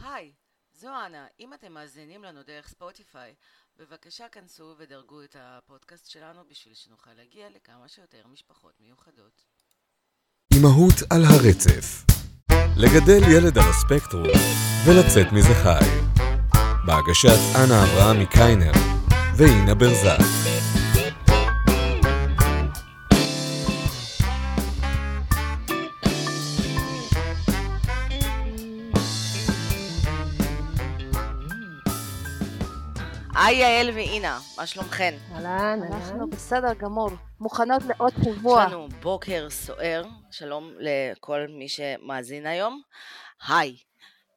היי, זו אנה. אם אתם מאזינים לנו דרך ספוטיפיי, בבקשה כנסו ודרגו את הפודקאסט שלנו בשביל שנוכל להגיע לכמה שיותר משפחות מיוחדות. אימהות על הרצף לגדל ילד על הספקטרום ולצאת מזה חי. בהגשת אנה אברהם מקיינר ואינה ברזק. היי יעל ואינה, מה שלומכן? אהלן, אנחנו. בסדר גמור, מוכנות לעוד יש שבוע. לנו בוקר סוער, שלום לכל מי שמאזין היום. היי,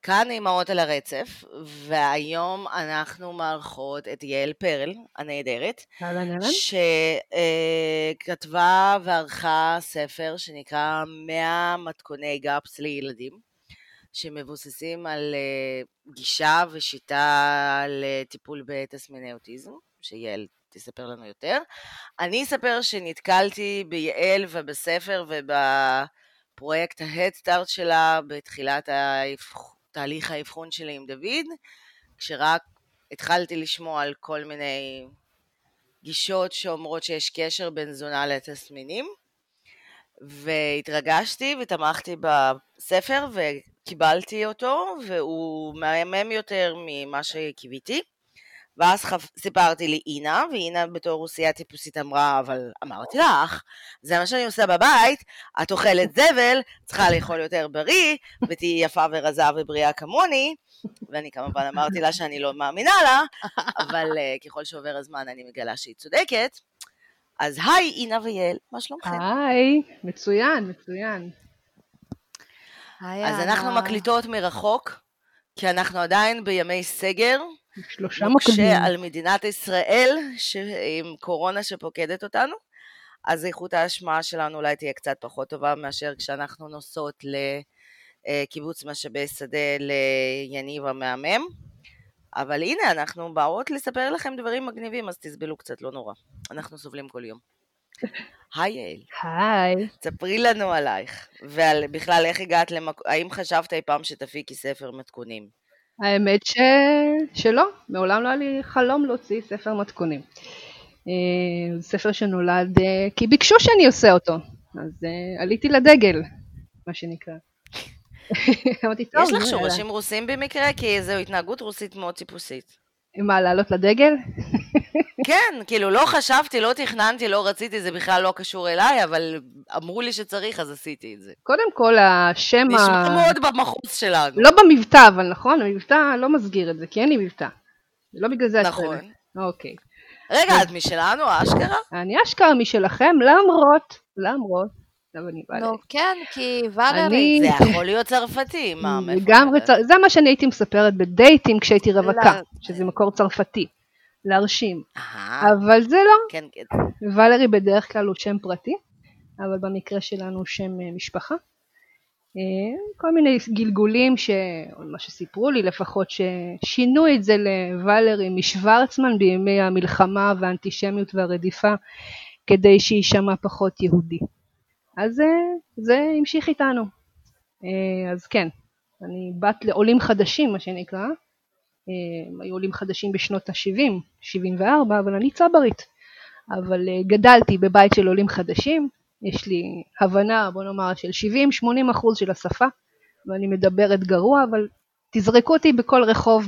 כאן אימהות על הרצף, והיום אנחנו מארחות את יעל פרל הנהדרת. שכתבה וערכה ספר שנקרא 100 מתכוני גאפס לילדים, שמבוססים על אה, גישה ושיטה לטיפול בתסמיני אוטיזם, שיעל תספר לנו יותר. אני אספר שנתקלתי ביעל ובספר ובפרויקט ההדסטארט שלה בתחילת תהליך האבחון שלי עם דוד, כשרק התחלתי לשמוע על כל מיני גישות שאומרות שיש קשר בין תזונה לתסמינים, והתרגשתי ותמכתי בספר וקיבלתי אותו, והוא מהמם יותר ממה שקיוויתי. ואז חפ... סיפרתי לאינה, ואינה בתור רוסייה טיפוסית אמרה, אבל אמרתי לך, זה מה שאני עושה בבית, את אוכלת זבל, צריכה לאכול יותר בריא, ותהיי יפה ורזה ובריאה כמוני, ואני כמובן אמרתי לה שאני לא מאמינה לה, אבל uh, ככל שעובר הזמן אני מגלה שהיא צודקת. אז היי, אינה ויעל, מה שלומכם? היי, מצוין, מצוין. היי, אז. אנחנו מקליטות מרחוק, כי אנחנו עדיין בימי סגר, שלושה מוקדים. מקשה על מדינת ישראל ש... עם קורונה שפוקדת אותנו, אז איכות ההשמעה שלנו אולי תהיה קצת פחות טובה מאשר כשאנחנו נוסעות לקיבוץ משאבי שדה ליניב המהמם. אבל הנה, אנחנו באות לספר לכם דברים מגניבים, אז תסבלו קצת, לא נורא. אנחנו סובלים כל יום. היי יעל, היי. ספרי לנו עלייך, ועל בכלל איך הגעת למק... האם חשבת אי פעם שתפיקי ספר מתכונים? האמת ש... שלא, מעולם לא היה לי חלום להוציא ספר מתכונים. אה, זה ספר שנולד אה, כי ביקשו שאני אעשה אותו, אז אה, עליתי לדגל, מה שנקרא. יש לך נו, יאללה." שורשים רוסים במקרה? כי זו התנהגות רוסית מאוד טיפוסית. מה, לעלות לדגל? כן, כאילו לא חשבתי, לא תכננתי, לא רציתי, זה בכלל לא קשור אליי, אבל אמרו לי שצריך, אז עשיתי את זה. קודם כל, השם ה... נשמע מאוד במחוז שלנו. לא במבטא, אבל נכון, המבטא לא מסגיר את זה, כי אין לי מבטא. לא בגלל זה נכון. אוקיי. רגע, את משלנו, אשכרה? אני אשכרה משלכם, למרות, למרות, עכשיו אני באה נו, כן, כי ולרי. זה יכול להיות צרפתי, מה? לגמרי, זה מה שאני הייתי מספרת בדייטים כשהייתי רווקה. שזה מקור צרפתי, להרשים. אבל זה לא, כן, כן. ולרי בדרך כלל הוא שם פרטי, אבל במקרה שלנו הוא שם אה, משפחה. אה, כל מיני גלגולים, ש... מה שסיפרו לי לפחות, ששינו את זה לוולרי משוורצמן בימי המלחמה והאנטישמיות והרדיפה, כדי שיישמע פחות יהודי. אז אה, זה המשיך איתנו. אה, אז כן, אני בת לעולים חדשים, מה שנקרא. אה, היו עולים חדשים בשנות ה-70, 74, אבל אני צברית. אבל גדלתי בבית של עולים חדשים, יש לי הבנה, בוא נאמר, של 70-80 אחוז של השפה, ואני מדברת גרוע, אבל תזרקו אותי בכל רחוב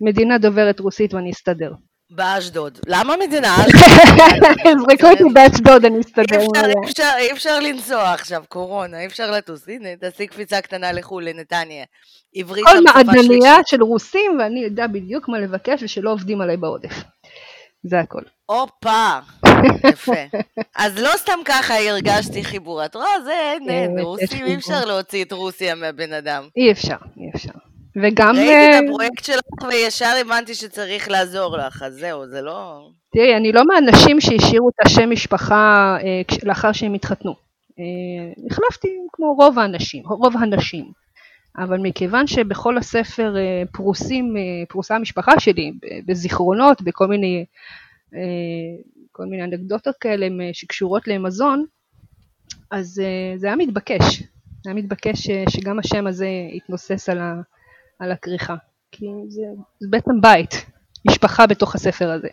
במדינה דוברת רוסית ואני אסתדר. באשדוד. למה מדינה? תזרקו אותי באשדוד, אני אסתדר. אי אפשר, לנסוע עכשיו, קורונה, אי אפשר לטוס. הנה, תעשי קפיצה קטנה לחו"ל, לנתניה. עברית כל מעדניה. של רוסים, ואני יודע בדיוק מה לבקש ושלא עובדים עליי בעודף. זה הכל. הופה, יפה. אז לא סתם ככה הרגשתי חיבור. את רואה, זה אין, אין, אה, יש רוסים, אי. אפשר להוציא את רוסיה מהבן אדם. אי אפשר, אי אפשר. וגם, ראיתי אה, את הפרויקט שלך וישר הבנתי שצריך לעזור לך, אז זהו, זה לא... תראי, אני לא מהאנשים שהשאירו את השם משפחה אה, לאחר שהם התחתנו. אה, החלפתי כמו רוב האנשים, רוב הנשים. אבל מכיוון שבכל הספר אה, פרוסים, אה, פרוסה המשפחה שלי, בזיכרונות, בכל מיני, אה, כל מיני אנקדוטות כאלה אה, שקשורות למזון, אז אה, זה היה מתבקש. היה מתבקש אה, שגם השם הזה יתנוסס על, ה, על הכריכה. כי זה, זה בעצם בית, משפחה בתוך הספר הזה.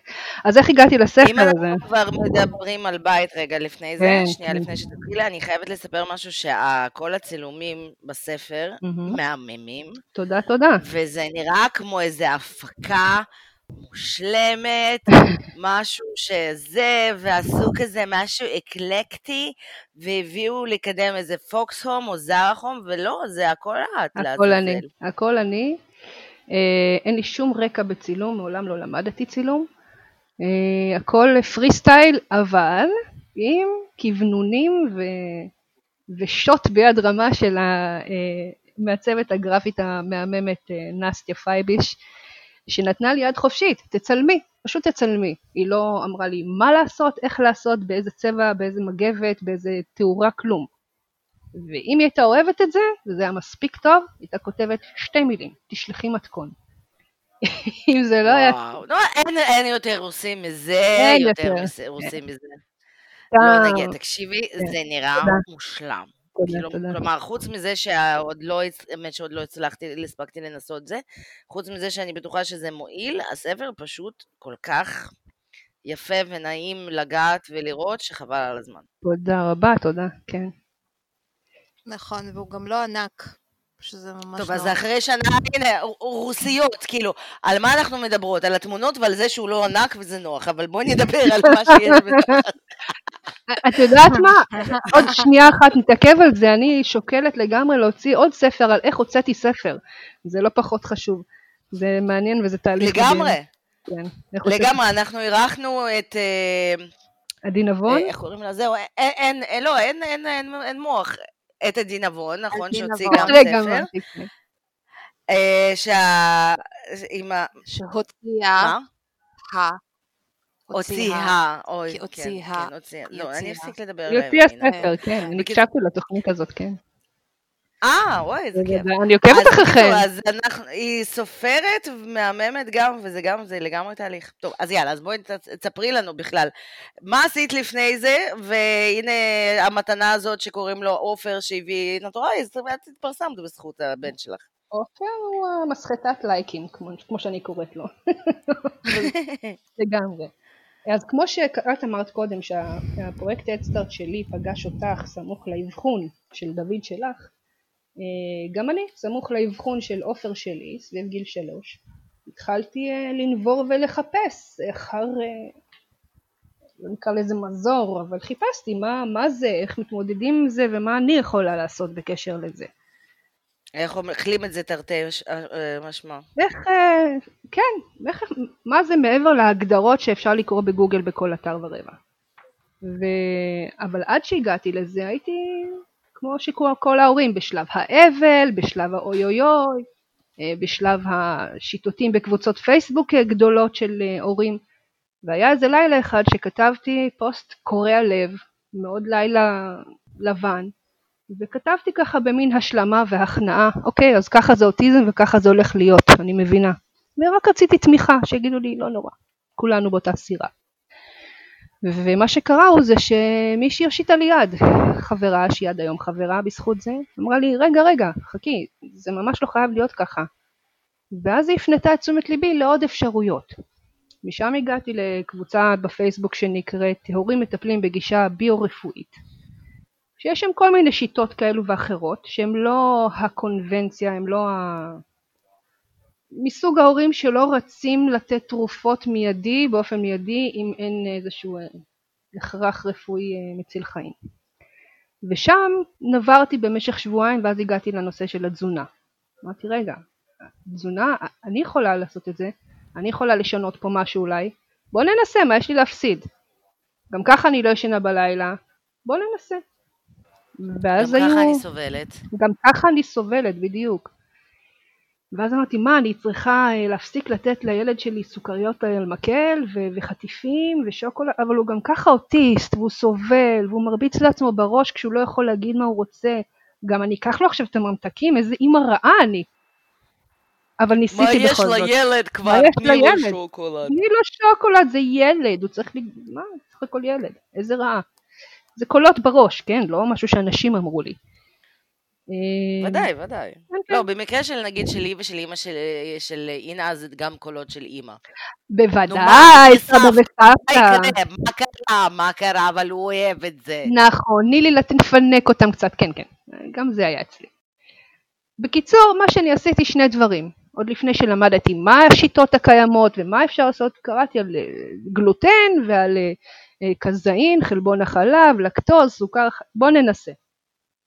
אז איך הגעתי אם לספר הזה? אנחנו כבר מדברים על בית רגע לפני זה, כן, שנייה כן. לפני שתתחילה, אני חייבת לספר משהו שכל הצילומים בספר. מהממים, תודה, תודה. וזה נראה כמו איזה הפקה מושלמת, משהו שזה, ועשו כזה משהו אקלקטי, והביאו לקדם איזה פוקסהום או זרחום, ולא, זה הכל את, הכל אני. הכל אני. אה, אין לי שום רקע בצילום, מעולם לא למדתי צילום. אה, הכל פרי סטייל, אבל עם כוונונים ו... ושוט ביד רמה של המעצבת הגרפית המהממת אה, נסטיה פייביש, שנתנה לי יד חופשית, תצלמי, פשוט תצלמי. היא לא אמרה לי מה לעשות, איך לעשות, באיזה צבע, באיזה מגבת, באיזה תאורה, כלום. ואם היא הייתה אוהבת את זה, וזה היה מספיק טוב, היא הייתה כותבת שתי מילים, תשלחי מתכון. אם זה לא היה... וואו, לא, אין, אין יותר רוסים מזה, אין יותר יותר. רוסים מזה. אתה- לא נגיע, תקשיבי, זה נראה. מושלם. כלומר, חוץ מזה שעוד לא, האמת שעוד לא הצלחתי, הספקתי לנסות זה, חוץ מזה שאני בטוחה שזה מועיל, הספר פשוט כל כך יפה ונעים לגעת ולראות, שחבל על הזמן. תודה רבה, תודה, כן. נכון, והוא גם לא ענק. שזה ממש טוב, לא... אז אחרי שנה, הנה, רוסיות, כאילו, על מה אנחנו מדברות? על התמונות ועל זה שהוא לא ענק וזה נוח, אבל בואי נדבר על מה שיש בתוך... את יודעת מה? עוד שנייה אחת נתעכב על זה, אני שוקלת לגמרי להוציא עוד ספר על איך הוצאתי ספר. זה לא פחות חשוב. זה מעניין וזה תהליך. לגמרי. כן. לגמרי, אנחנו אירחנו את... אה, עדי נבון? אה, איך קוראים לה? זהו, אין, אין, אין, לא, אין, אין, אין, אין מוח. את עדי נבון, נכון, שהוציא. גם ספר. כן. אה, שה... עם ה... שהוציאה. הוציאה. אוי, כן, הוציאה. כן, הוציאה. היא לא, אני הוציאה. אפסיק לדבר היא עליהם. הוציאה הנה. ספר, כן. אני הקשבתי לתוכנית הזאת, כן. אה, וואי, איזה כיף. אני עוקבת אחריכם. אז אנחנו, היא סופרת מהממת גם, וזה גם, זה לגמרי תהליך. טוב, אז יאללה, אז בואי תספרי לנו בכלל. מה עשית לפני זה, והנה המתנה הזאת שקוראים לו עופר שהביא, את רואה, את התפרסמת בזכות הבן שלך. עופר הוא המסחטת לייקים, כמו שאני קוראת לו. לגמרי. אז כמו שאת אמרת קודם שהפרויקט הדסטארט שלי פגש אותך סמוך לאבחון של דוד שלך, גם אני סמוך לאבחון של עופר שלי סביב גיל שלוש התחלתי אה, לנבור ולחפש אחר, אה, לא נקרא לזה מזור, אבל חיפשתי מה, מה זה, איך מתמודדים עם זה ומה אני יכולה לעשות בקשר לזה. איך אוכלים את זה תרתי אה, אה, משמע. איך, אה, כן, איך, מה זה מעבר להגדרות שאפשר לקרוא בגוגל בכל אתר ורבע. ו... אבל עד שהגעתי לזה הייתי כמו שכל ההורים בשלב האבל, בשלב האוי אוי אוי, בשלב השיטוטים בקבוצות פייסבוק גדולות של הורים. והיה איזה לילה אחד שכתבתי פוסט קורע לב, מאוד לילה לבן, וכתבתי ככה במין השלמה והכנעה, אוקיי, אז ככה זה אוטיזם וככה זה הולך להיות, אני מבינה. ורק רציתי תמיכה, שיגידו לי, לא נורא, כולנו באותה סירה. ומה שקרה הוא זה שמישהי הושיטה לי יד, חברה שהיא עד היום חברה בזכות זה, אמרה לי, רגע, רגע, חכי, זה ממש לא חייב להיות ככה. ואז היא הפנתה את תשומת ליבי לעוד אפשרויות. משם הגעתי לקבוצה בפייסבוק שנקראת הורים מטפלים בגישה ביו-רפואית. שיש שם כל מיני שיטות כאלו ואחרות שהן לא הקונבנציה, הם לא ה... מסוג ההורים שלא רצים לתת תרופות מיידי, באופן מיידי, אם אין איזשהו אה, הכרח רפואי אה, מציל חיים. ושם נברתי במשך שבועיים ואז הגעתי לנושא של התזונה. אמרתי רגע, תזונה, אני יכולה לעשות את זה, אני יכולה לשנות פה משהו אולי, בוא ננסה, מה יש לי להפסיד? גם ככה אני לא ישנה בלילה, בוא ננסה. ואז גם היו... ככה אני סובלת. גם ככה אני סובלת, בדיוק. ואז אמרתי, מה, אני צריכה אה, להפסיק לתת לילד שלי סוכריות על מקל ו- וחטיפים ושוקולד, אבל הוא גם ככה אוטיסט, והוא סובל, והוא מרביץ לעצמו בראש כשהוא לא יכול להגיד מה הוא רוצה. גם אני אקח לו עכשיו את הממתקים, איזה אימא רעה אני. אבל ניסיתי בכל זאת. לילד כבר? מה יש תני לו לילד? שוקולד. תני לו שוקולד, זה ילד, הוא צריך. מה, צריך לכל ילד, איזה רעה. זה קולות בראש, כן, לא משהו שאנשים אמרו לי. אה, ודאי, ודאי. כן. לא, במקרה של נגיד ושל אימא של, של אינה, זה גם קולות של אימא. בוודאי, סבא וסבתא. מה קרה? מה קרה? אבל הוא אוהב את זה. נכון, תני לי לת- לפנק אותם קצת, כן, כן. גם זה היה אצלי. בקיצור, מה שאני עשיתי שני דברים. עוד לפני שלמדתי מה השיטות הקיימות ומה אפשר לעשות, קראתי על אה, גלוטן ועל אה, כזאין, חלבון החלב, לקטוז, סוכר, בוא ננסה.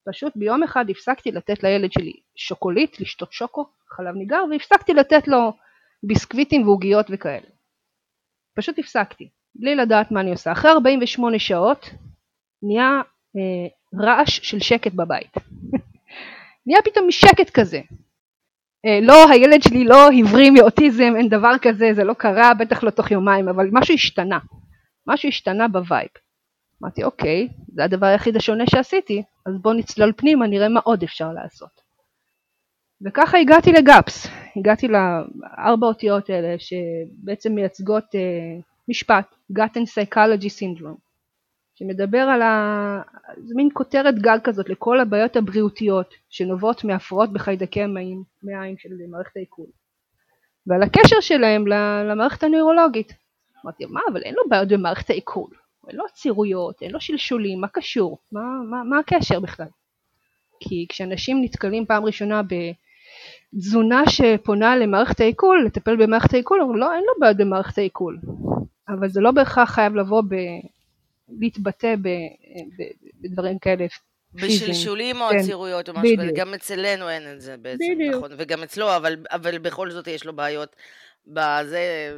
פשוט ביום אחד הפסקתי לתת לילד שלי שוקולית, לשתות שוקו, חלב ניגר, והפסקתי לתת לו ביסקוויטים ועוגיות וכאלה. פשוט הפסקתי, בלי לדעת מה אני עושה. אחרי 48 שעות נהיה אה, רעש של שקט בבית. נהיה פתאום שקט כזה. אה, לא, הילד שלי לא הבריא מאוטיזם, אין דבר כזה, זה לא קרה, בטח לא תוך יומיים, אבל משהו השתנה. משהו השתנה ב vibe. אמרתי, אוקיי, זה הדבר היחיד השונה שעשיתי, אז בוא נצלול פנימה, נראה מה עוד אפשר לעשות. וככה הגעתי לגאפס, הגעתי לארבע אותיות האלה שבעצם מייצגות אה, משפט, gut and psychology syndrome, שמדבר על ה... זה מין כותרת גג כזאת לכל הבעיות הבריאותיות שנובעות מהפרעות בחיידקי המים, מעיים של מערכת העיכול, ועל הקשר שלהם למערכת הנוירולוגית. אמרתי, מה, אבל אין לו בעיות במערכת העיכול, אין לו עצירויות, אין לו שלשולים, מה קשור? מה, מה, מה הקשר בכלל? כי כשאנשים נתקלים פעם ראשונה בתזונה שפונה למערכת העיכול, לטפל במערכת העיכול, אומרים לא, אין לו בעיות במערכת העיכול. אבל זה לא בהכרח חייב לבוא ב... להתבטא ב... ב... בדברים כאלה. בשלשולים או כן, עצירויות או משהו כזה. גם אצלנו אין את זה בעצם, בדיוק. נכון, וגם אצלו, אבל, אבל בכל זאת יש לו בעיות בזה,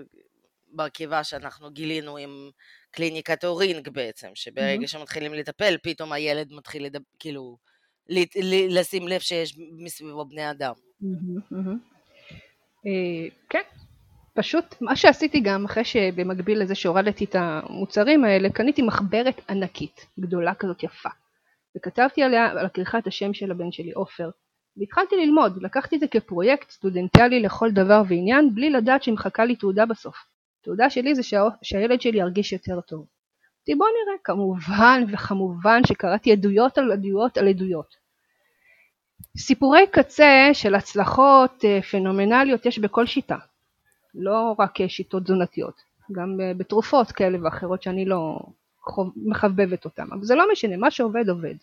בקיבה שאנחנו גילינו עם קליניקת אורינג בעצם, שברגע שמתחילים לטפל, פתאום הילד מתחיל לדבר, כאילו, ל, ל, לשים לב שיש מסביבו בני אדם. מהמם, מהמם. אה, כן, פשוט מה שעשיתי גם אחרי שבמקביל לזה שהורדתי את המוצרים האלה, קניתי מחברת ענקית, גדולה כזאת יפה, וכתבתי עליה, על הכריכה את השם של הבן שלי, עופר, והתחלתי ללמוד, לקחתי את זה כפרויקט סטודנטיאלי לכל דבר ועניין, בלי לדעת שמחכה לי תעודה בסוף. תעודה שלי זה שה... שהילד שלי ירגיש יותר טוב. אמרתי בוא נראה, כמובן וכמובן שקראתי עדויות על עדויות על עדויות. סיפורי קצה של הצלחות אה, פנומנליות יש בכל שיטה, לא רק שיטות תזונתיות, גם בתרופות כאלה ואחרות שאני לא מחבבת אותן, אבל זה לא משנה, מה שעובד עובד.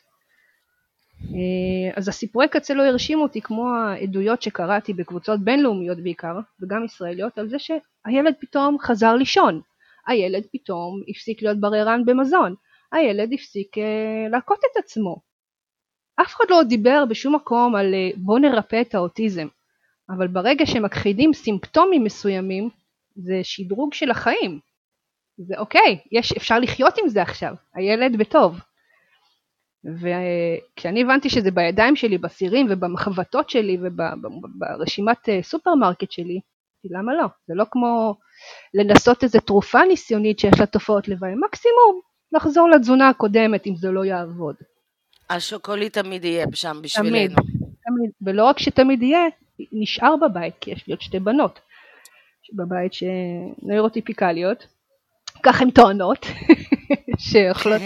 אה, אז הסיפורי קצה לא הרשימו אותי כמו העדויות שקראתי בקבוצות בינלאומיות בעיקר, וגם ישראליות, על זה שהילד פתאום חזר לישון, הילד פתאום הפסיק להיות בררן במזון, הילד הפסיק אה, להכות את עצמו. אף אחד לא דיבר בשום מקום על אה, בוא נרפא את האוטיזם, אבל ברגע שמכחידים סימפטומים מסוימים, זה שדרוג של החיים. זה אוקיי, יש, אפשר לחיות עם זה עכשיו, הילד בטוב. וכשאני הבנתי שזה בידיים שלי, בסירים ובמחבתות שלי וברשימת אה, סופרמרקט שלי, למה לא? זה לא כמו לנסות איזה תרופה ניסיונית שיש לה תופעות לוואי, מקסימום לחזור לתזונה הקודמת אם זה לא יעבוד. השוקולי תמיד יהיה שם תמיד, בשבילנו. תמיד, ולא רק שתמיד יהיה, נשאר בבית, כי יש לי עוד שתי בנות בבית שנוירוטיפיקליות, כך הן טוענות, שאוכלות,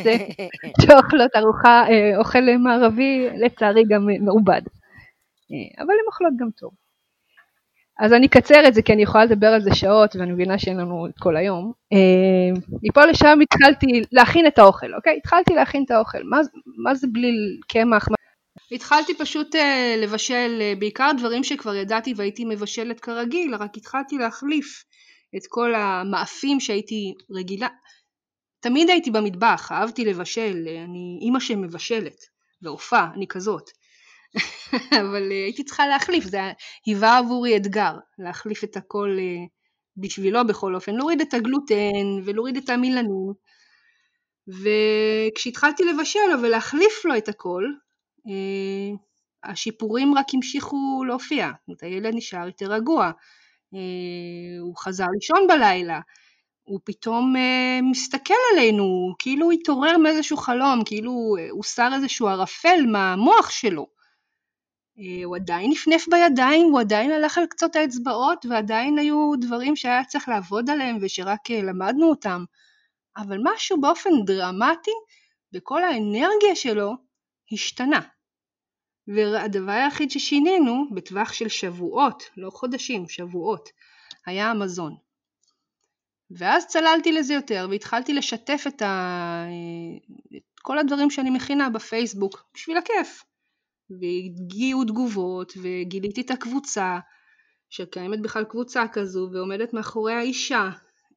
שאוכלות ארוחה, אה, אוכל מערבי, לצערי גם אה, מעובד, אה, אבל הן אוכלות גם טוב. אז אני אקצר את זה כי אני יכולה לדבר על זה שעות ואני מבינה שאין לנו את כל היום. מפה לשם התחלתי להכין את האוכל, אוקיי? התחלתי להכין את האוכל. מה, מה זה בלי קמח? התחלתי פשוט אה, לבשל אה, בעיקר דברים שכבר ידעתי והייתי מבשלת כרגיל, רק התחלתי להחליף את כל המאפים שהייתי רגילה. תמיד הייתי במטבח, אהבתי לבשל, אני אימא שמבשלת, ועופה, אני כזאת. אבל אה, הייתי צריכה להחליף, זה היווה עבורי אתגר, להחליף את הכל אה, בשבילו בכל אופן, להוריד את הגלוטן ולהוריד את המילנים. וכשהתחלתי לבשל ולהחליף לו את הכל, אה, השיפורים רק המשיכו להופיע, זאת אומרת, הילד נשאר יותר רגוע, הוא חזר לישון בלילה, הוא פתאום אה, מסתכל עלינו, כאילו הוא התעורר מאיזשהו חלום, כאילו אה, הוסר איזשהו ערפל מהמוח שלו. אה, הוא עדיין נפנף בידיים, הוא עדיין הלך על קצות האצבעות, ועדיין היו דברים שהיה צריך לעבוד עליהם ושרק למדנו אותם, אבל משהו באופן דרמטי בכל האנרגיה שלו השתנה. והדבר היחיד ששינינו בטווח של שבועות, לא חודשים, שבועות, היה המזון. ואז צללתי לזה יותר והתחלתי לשתף את, ה... את כל הדברים שאני מכינה בפייסבוק בשביל הכיף. והגיעו תגובות וגיליתי את הקבוצה שקיימת בכלל קבוצה כזו ועומדת מאחורי האישה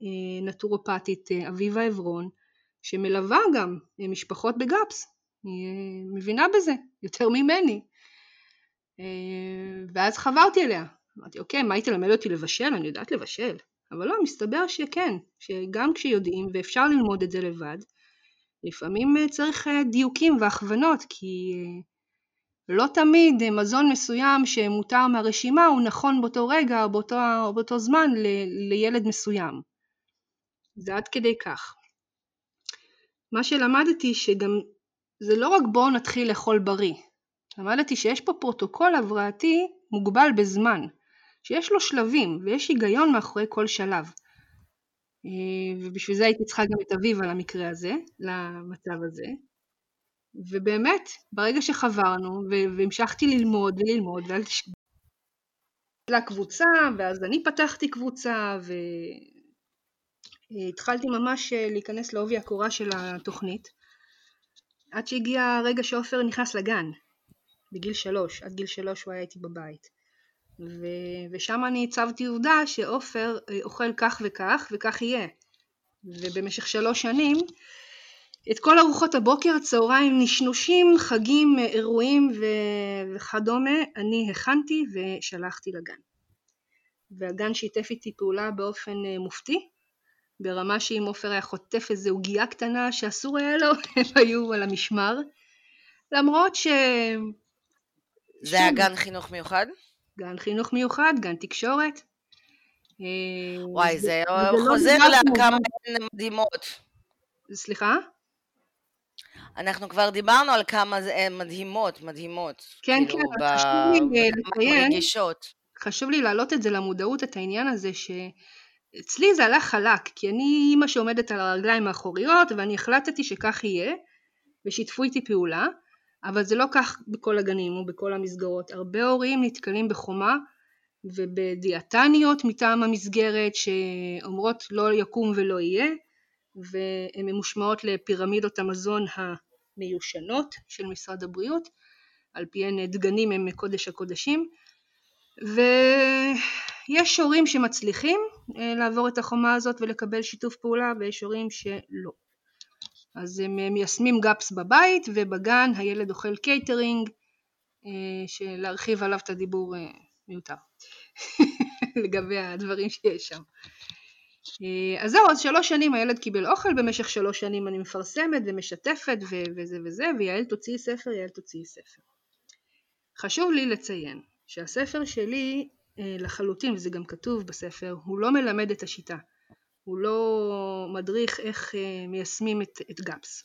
אה, נטורופטית אה, אביבה עברון שמלווה גם אה, משפחות בגאפס, היא מבינה בזה יותר ממני. ואז חברתי אליה, אמרתי אוקיי מה היית ללמד אותי לבשל? אני יודעת לבשל. אבל לא, מסתבר שכן, שגם כשיודעים ואפשר ללמוד את זה לבד, לפעמים צריך דיוקים והכוונות כי לא תמיד מזון מסוים שמותר מהרשימה הוא נכון באותו רגע או באותו, או באותו זמן ל, לילד מסוים. זה עד כדי כך. מה שלמדתי שגם זה לא רק בואו נתחיל לאכול בריא. למדתי שיש פה פרוטוקול הבראתי מוגבל בזמן, שיש לו שלבים ויש היגיון מאחורי כל שלב. אה, ובשביל זה הייתי צריכה גם את אביב על המקרה הזה, למצב הזה. ובאמת, ברגע שחברנו, והמשכתי ללמוד וללמוד, ואז לקבוצה, ואז אני פתחתי קבוצה, והתחלתי ממש אה, להיכנס לעובי הקורה של התוכנית, עד שהגיע הרגע שעופר נכנס לגן, בגיל שלוש, עד גיל שלוש הוא היה איתי בבית. ו... ושם אני הצבתי עובדה שעופר אה, אוכל כך וכך וכך יהיה. ובמשך שלוש שנים את כל ארוחות הבוקר, צהריים, נשנושים, חגים, אירועים ו- וכדומה, אני הכנתי ושלחתי לגן. והגן שיתף איתי פעולה באופן אה, מופתי, ברמה שאם עופר היה חוטף איזו עוגייה קטנה שאסור היה לו, הם היו על המשמר. למרות ש... זה היה גן חינוך מיוחד? גן חינוך מיוחד, גן תקשורת. אה, וואי, זה, זה לא חוזר לא לכמה מדהימות. סליחה? אנחנו כבר דיברנו על כמה הן מדהימות, מדהימות. כן, כאילו, כן, ב... חשוב לי לציין, חשוב לי להעלות את זה למודעות, את העניין הזה שאצלי זה הלך חלק, כי אני אימא שעומדת על הרגליים האחוריות ואני החלטתי שכך יהיה, ושיתפו איתי פעולה, אבל זה לא כך בכל הגנים או בכל המסגרות. הרבה הורים נתקלים בחומה ובדיאטניות מטעם המסגרת שאומרות לא יקום ולא יהיה, והן ממושמעות לפירמידות המזון המיושנות של משרד הבריאות, על פיהן דגנים הם קודש הקודשים, ויש הורים שמצליחים אה, לעבור את החומה הזאת ולקבל שיתוף פעולה ויש הורים שלא. אז הם מיישמים גאפס בבית ובגן הילד אוכל קייטרינג אה, שלהרחיב עליו את הדיבור אה, מיותר לגבי הדברים שיש שם. אה, אז זהו, אז שלוש שנים הילד קיבל אוכל, במשך שלוש שנים אני מפרסמת ומשתפת ו- וזה וזה, ויעל תוציאי ספר, יעל תוציאי ספר. חשוב לי לציין שהספר שלי לחלוטין, וזה גם כתוב בספר, הוא לא מלמד את השיטה, הוא לא מדריך איך אה, מיישמים את, את גאפס.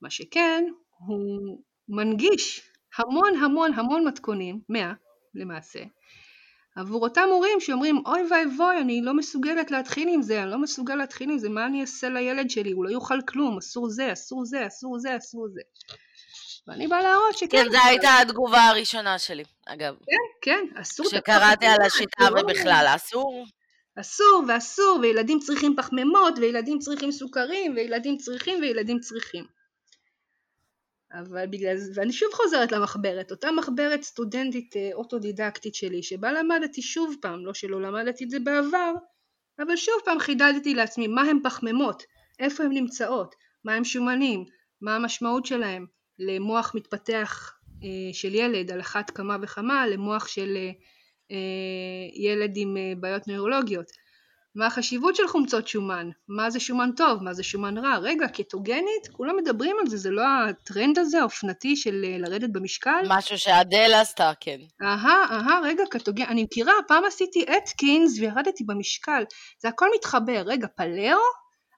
מה שכן, הוא מנגיש המון המון המון מתכונים, מאה למעשה, עבור אותם הורים שאומרים אוי ואבוי אני לא מסוגלת להתחיל עם זה, אני לא מסוגל להתחיל עם זה, מה אני אעשה לילד שלי, הוא לא יאכל כלום, אסור זה, אסור זה, אסור זה, אסור זה. ואני באה להראות שכן. כן, זו הייתה התגובה הראשונה שלי, אגב. כן, כן, אסור. כשקראתי על השיטה ובכלל, אסור. אסור ואסור, וילדים צריכים פחמימות, וילדים צריכים סוכרים, וילדים צריכים וילדים צריכים. אבל בגלל זה, ואני שוב חוזרת למחברת, אותה מחברת סטודנטית אה, אוטודידקטית שלי, שבה למדתי שוב פעם, לא שלא למדתי את זה בעבר, אבל שוב פעם חידדתי לעצמי מה הם פחמימות, איפה הן נמצאות, מה הם שומנים, מה המשמעות שלהם למוח מתפתח אה, של ילד על אחת כמה וכמה למוח של אה, ילד עם אה, בעיות נוירולוגיות. מה החשיבות של חומצות שומן, מה זה שומן טוב, מה זה שומן רע, רגע, קטוגנית, כולם מדברים על זה, זה לא הטרנד הזה האופנתי של אה, לרדת במשקל? משהו שאדל עשתה, כן. אהה, אהה, רגע, קטוגנית, אני מכירה, פעם עשיתי אתקינס וירדתי במשקל, זה הכל מתחבר, רגע, פלאו?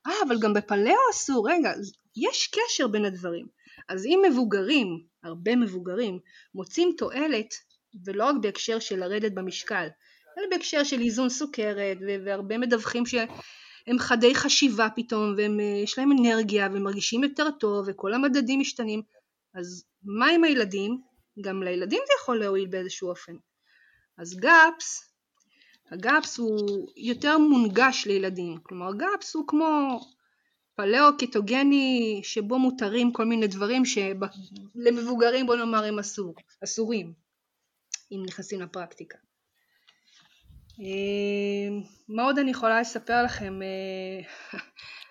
אה, אבל גם בפלאו אסור, רגע, יש קשר בין הדברים. אז אם מבוגרים, הרבה מבוגרים, מוצאים תועלת, ולא רק בהקשר של לרדת במשקל, אלא בהקשר של איזון סוכרת והרבה מדווחים שהם חדי חשיבה פתאום ויש להם אנרגיה ומרגישים יותר טוב וכל המדדים משתנים אז מה עם הילדים? גם לילדים זה יכול להועיל באיזשהו אופן. אז גאפס, הגאפס הוא יותר מונגש לילדים, כלומר גאפס הוא כמו פליאו-קטוגני שבו מותרים כל מיני דברים שלמבוגרים בוא נאמר הם אסור, אסורים אם נכנסים לפרקטיקה. אה, מה עוד אני יכולה לספר לכם?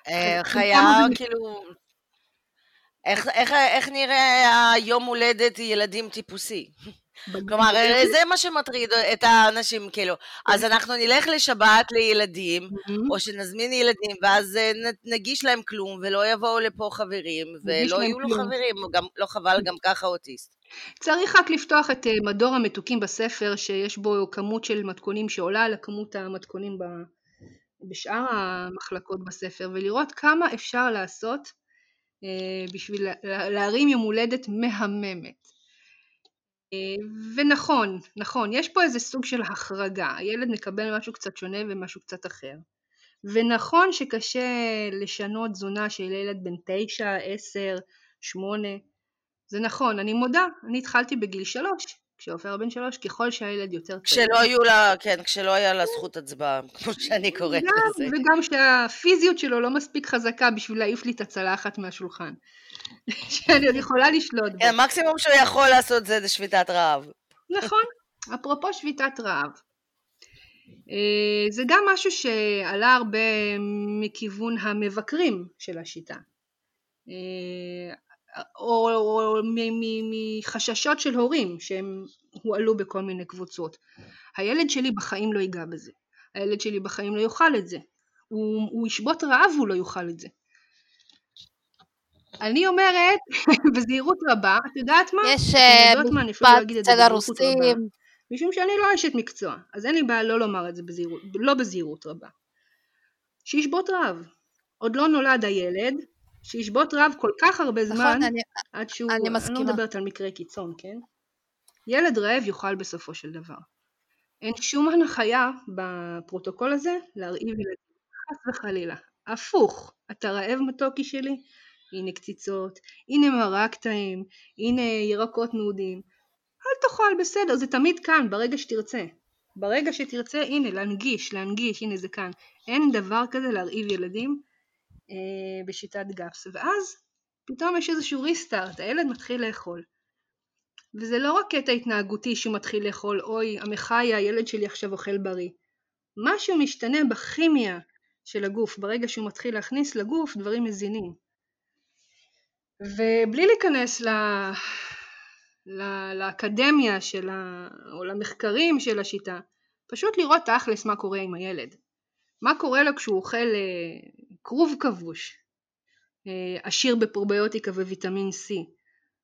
אה, חיה כאילו איך, איך, איך נראה היום הולדת ילדים טיפוסי? כלומר, זה מה שמטריד את האנשים, כאילו. אז אנחנו נלך לשבת לילדים, או שנזמין ילדים, ואז אה, נגיש להם כלום, ולא יבואו לפה חברים, ולא יהיו לו חברים, גם, לא חבל גם ככה אוטיסט. צריך רק לפתוח את אה, מדור המתוקים בספר, שיש בו כמות של מתכונים שעולה על כמות המתכונים בשאר המחלקות בספר, ולראות כמה אפשר לעשות אה, בשביל להרים יום הולדת מהממת. ונכון, נכון, יש פה איזה סוג של החרגה, הילד מקבל משהו קצת שונה ומשהו קצת אחר. ונכון שקשה לשנות תזונה של ילד בן תשע, עשר, שמונה, זה נכון, אני מודה, אני התחלתי בגיל שלוש, כשעופר בן שלוש, ככל שהילד יותר צעיר. כשלא היו לה, כן, כשלא היה לה זכות הצבעה, כמו שאני קוראת לזה. וגם שהפיזיות שלו לא מספיק חזקה בשביל להעיף לי את הצלחת מהשולחן. שאני עוד יכולה לשלוט. כן, המקסימום שהוא יכול לעשות זה, זה שביתת רעב. נכון, אפרופו שביתת רעב. אה, זה גם משהו שעלה הרבה מכיוון המבקרים של השיטה. אה, או, או מחששות של הורים שהם הועלו בכל מיני קבוצות. הילד שלי בחיים לא ייגע בזה, הילד שלי בחיים לא יאכל את זה, הוא, הוא ישבות רעב והוא לא יאכל את זה. אני אומרת בזהירות רבה, את יודעת מה? יש אה, משפט אצל הרוסים. משום שאני לא אשת מקצוע, אז אין לי בעיה לא לומר את זה בזהירות, לא בזהירות רבה. שישבות רעב. עוד לא נולד הילד, שישבות רב כל כך הרבה נכון, זמן, נכון, אני, עד שהוא, אני, אני לא מדברת על מקרה קיצון, כן? ילד רעב יאכל בסופו של דבר. אין שום הנחיה בפרוטוקול הזה להרעיב ילדים, חס וחלילה. הפוך, אתה רעב מתוקי שלי? הנה קציצות, הנה מרק טעים, הנה ירקות נודים. אל תאכל, בסדר, זה תמיד כאן, ברגע שתרצה. ברגע שתרצה, הנה, להנגיש, להנגיש, הנה זה כאן. אין דבר כזה להרעיב ילדים, אה, בשיטת גאפס, ואז פתאום יש איזשהו ריסטארט, הילד מתחיל לאכול. וזה לא רק קטע התנהגותי שהוא מתחיל לאכול, אוי, עמחי, הילד שלי עכשיו אוכל בריא. משהו משתנה בכימיה של הגוף, ברגע שהוא מתחיל להכניס לגוף דברים מזינים. ובלי להיכנס ל... ל... לאקדמיה של ה... או למחקרים של השיטה, פשוט לראות תכלס מה קורה עם הילד. מה קורה לו כשהוא אוכל אה, כרוב כבוש, אה, עשיר בפרוביוטיקה וויטמין C?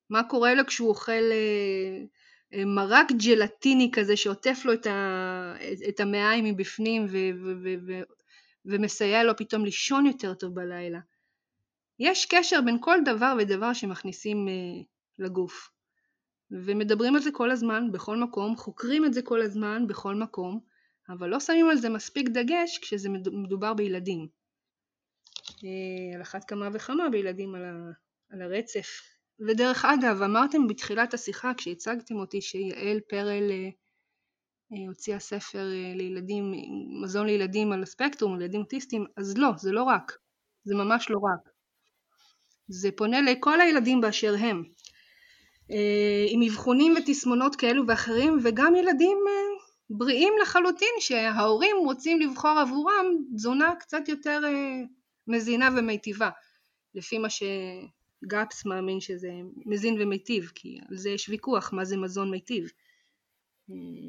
מה קורה לו כשהוא אוכל אה, מרק ג'לטיני כזה שעוטף לו את, ה, את המעיים מבפנים ו, ו, ו, ו, ומסייע לו פתאום לישון יותר טוב בלילה? יש קשר בין כל דבר ודבר שמכניסים לגוף. ומדברים על זה כל הזמן, בכל מקום, חוקרים את זה כל הזמן, בכל מקום, אבל לא שמים על זה מספיק דגש כשזה מדובר בילדים. אה, על אחת כמה וכמה בילדים על, ה, על הרצף. ודרך אגב, אמרתם בתחילת השיחה כשהצגתם אותי שיעל פרל אה, אה, הוציאה ספר לילדים, מזון לילדים על הספקטרום, לילדים אוטיסטים, אז לא, זה לא רק, זה ממש לא רק. זה פונה לכל הילדים באשר הם, עם אבחונים ותסמונות כאלו ואחרים, וגם ילדים בריאים לחלוטין שההורים רוצים לבחור עבורם תזונה קצת יותר מזינה ומיטיבה, לפי מה שגאפס מאמין שזה מזין ומיטיב, כי על זה יש ויכוח מה זה מזון מיטיב.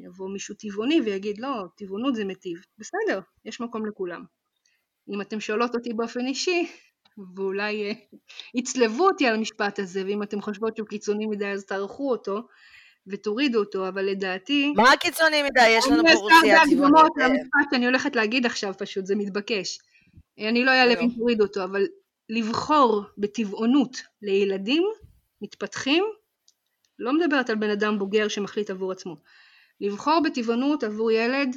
יבוא מישהו טבעוני ויגיד לא, טבעונות זה מיטיב. בסדר, יש מקום לכולם. אם אתם שואלות אותי באופן אישי, ואולי uh, יצלבו אותי על המשפט הזה, ואם אתם חושבות שהוא קיצוני מדי אז תערכו אותו ותורידו אותו, אבל לדעתי... מה קיצוני מדי? יש לנו פה רוסיה טבעונית. המשפט שאני הולכת להגיד עכשיו פשוט, זה מתבקש. אני לא אעלב אם תוריד אותו, אבל לבחור בטבעונות לילדים מתפתחים, לא מדברת על בן אדם בוגר שמחליט עבור עצמו, לבחור בטבעונות עבור ילד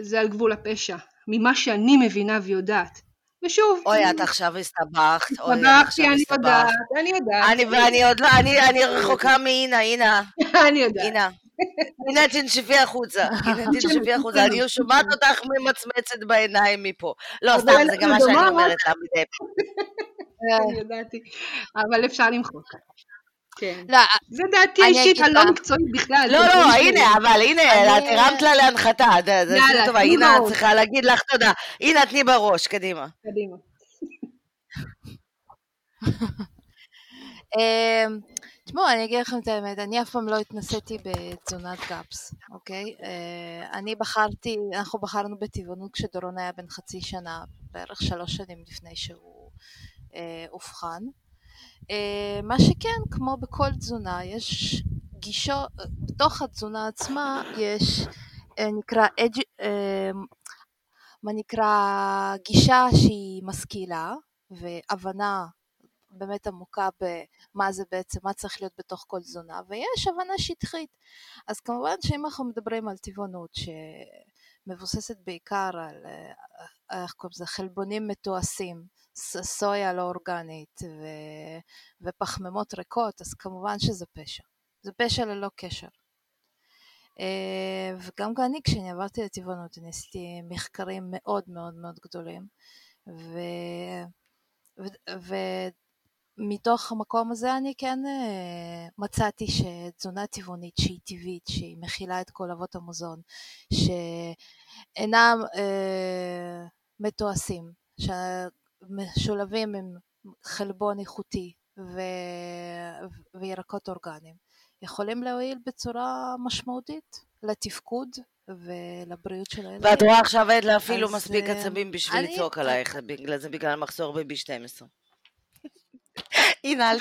זה על גבול הפשע, ממה שאני מבינה ויודעת. ושוב, אוי, את עכשיו הסתבכת. הסתבכתי, אני. יודעת, אני יודעת. אני ואני עוד לא, אני רחוקה מאינה, הנה, אני יודעת. הנה. הנה תנשפי החוצה, הנה תנשפי החוצה, אני שומעת אותך ממצמצת בעיניים מפה. לא, סתם, זה גם מה אנחנו שאני דומות. אומרת לה מדי פעם. אבל אפשר למחוק. כן. לא, זה דעתי האישית אגיד הלא. מקצועית בכלל. לא, לא, הנה, אבל הנה, את הרמת לה להנחתה, זה זה יאללה, טובה, תנו הנה, את. צריכה להגיד לך תודה. הנה, תני בראש, קדימה. קדימה. אמ, תשמעו, אני אגיד לכם את האמת, אני אף פעם לא התנסיתי בתזונת גאפס, אוקיי? אה, אני בחרתי, אנחנו בחרנו בטבעונות כשדורון היה בן חצי שנה, בערך שלוש שנים לפני שהוא אה, אובחן. אה, מה שכן, כמו בכל תזונה, יש גישות, בתוך התזונה עצמה יש, אה, נקרא, אג', אה, מה נקרא, גישה שהיא משכילה, והבנה באמת עמוקה במה זה בעצם, מה צריך להיות בתוך כל תזונה, ויש הבנה שטחית. אז כמובן שאם אנחנו מדברים על טבעונות שמבוססת בעיקר על, איך קוראים לזה, חלבונים מתועשים, סויה לא אורגנית ו, ופחמימות ריקות, אז כמובן שזה פשע. זה פשע ללא קשר. אה, וגם אני, כשאני עברתי לטבעונות, אני עשיתי מחקרים מאוד מאוד מאוד גדולים, ו... ו... ו... המקום הזה אני כן אה, מצאתי שתזונה טבעונית שהיא טבעית, שהיא מכילה את כל אבות המזון, שאינם אה, מתועשים, שמשולבים עם חלבון איכותי ו... וירקות אורגניים, יכולים להועיל בצורה משמעותית לתפקוד ולבריאות של הילדים. ואת רואה עכשיו אין לה אפילו מספיק אה, עצבים בשביל אני- לצעוק עלייך, בגלל זה בגלל מחסור ב-B12. הנה, אל.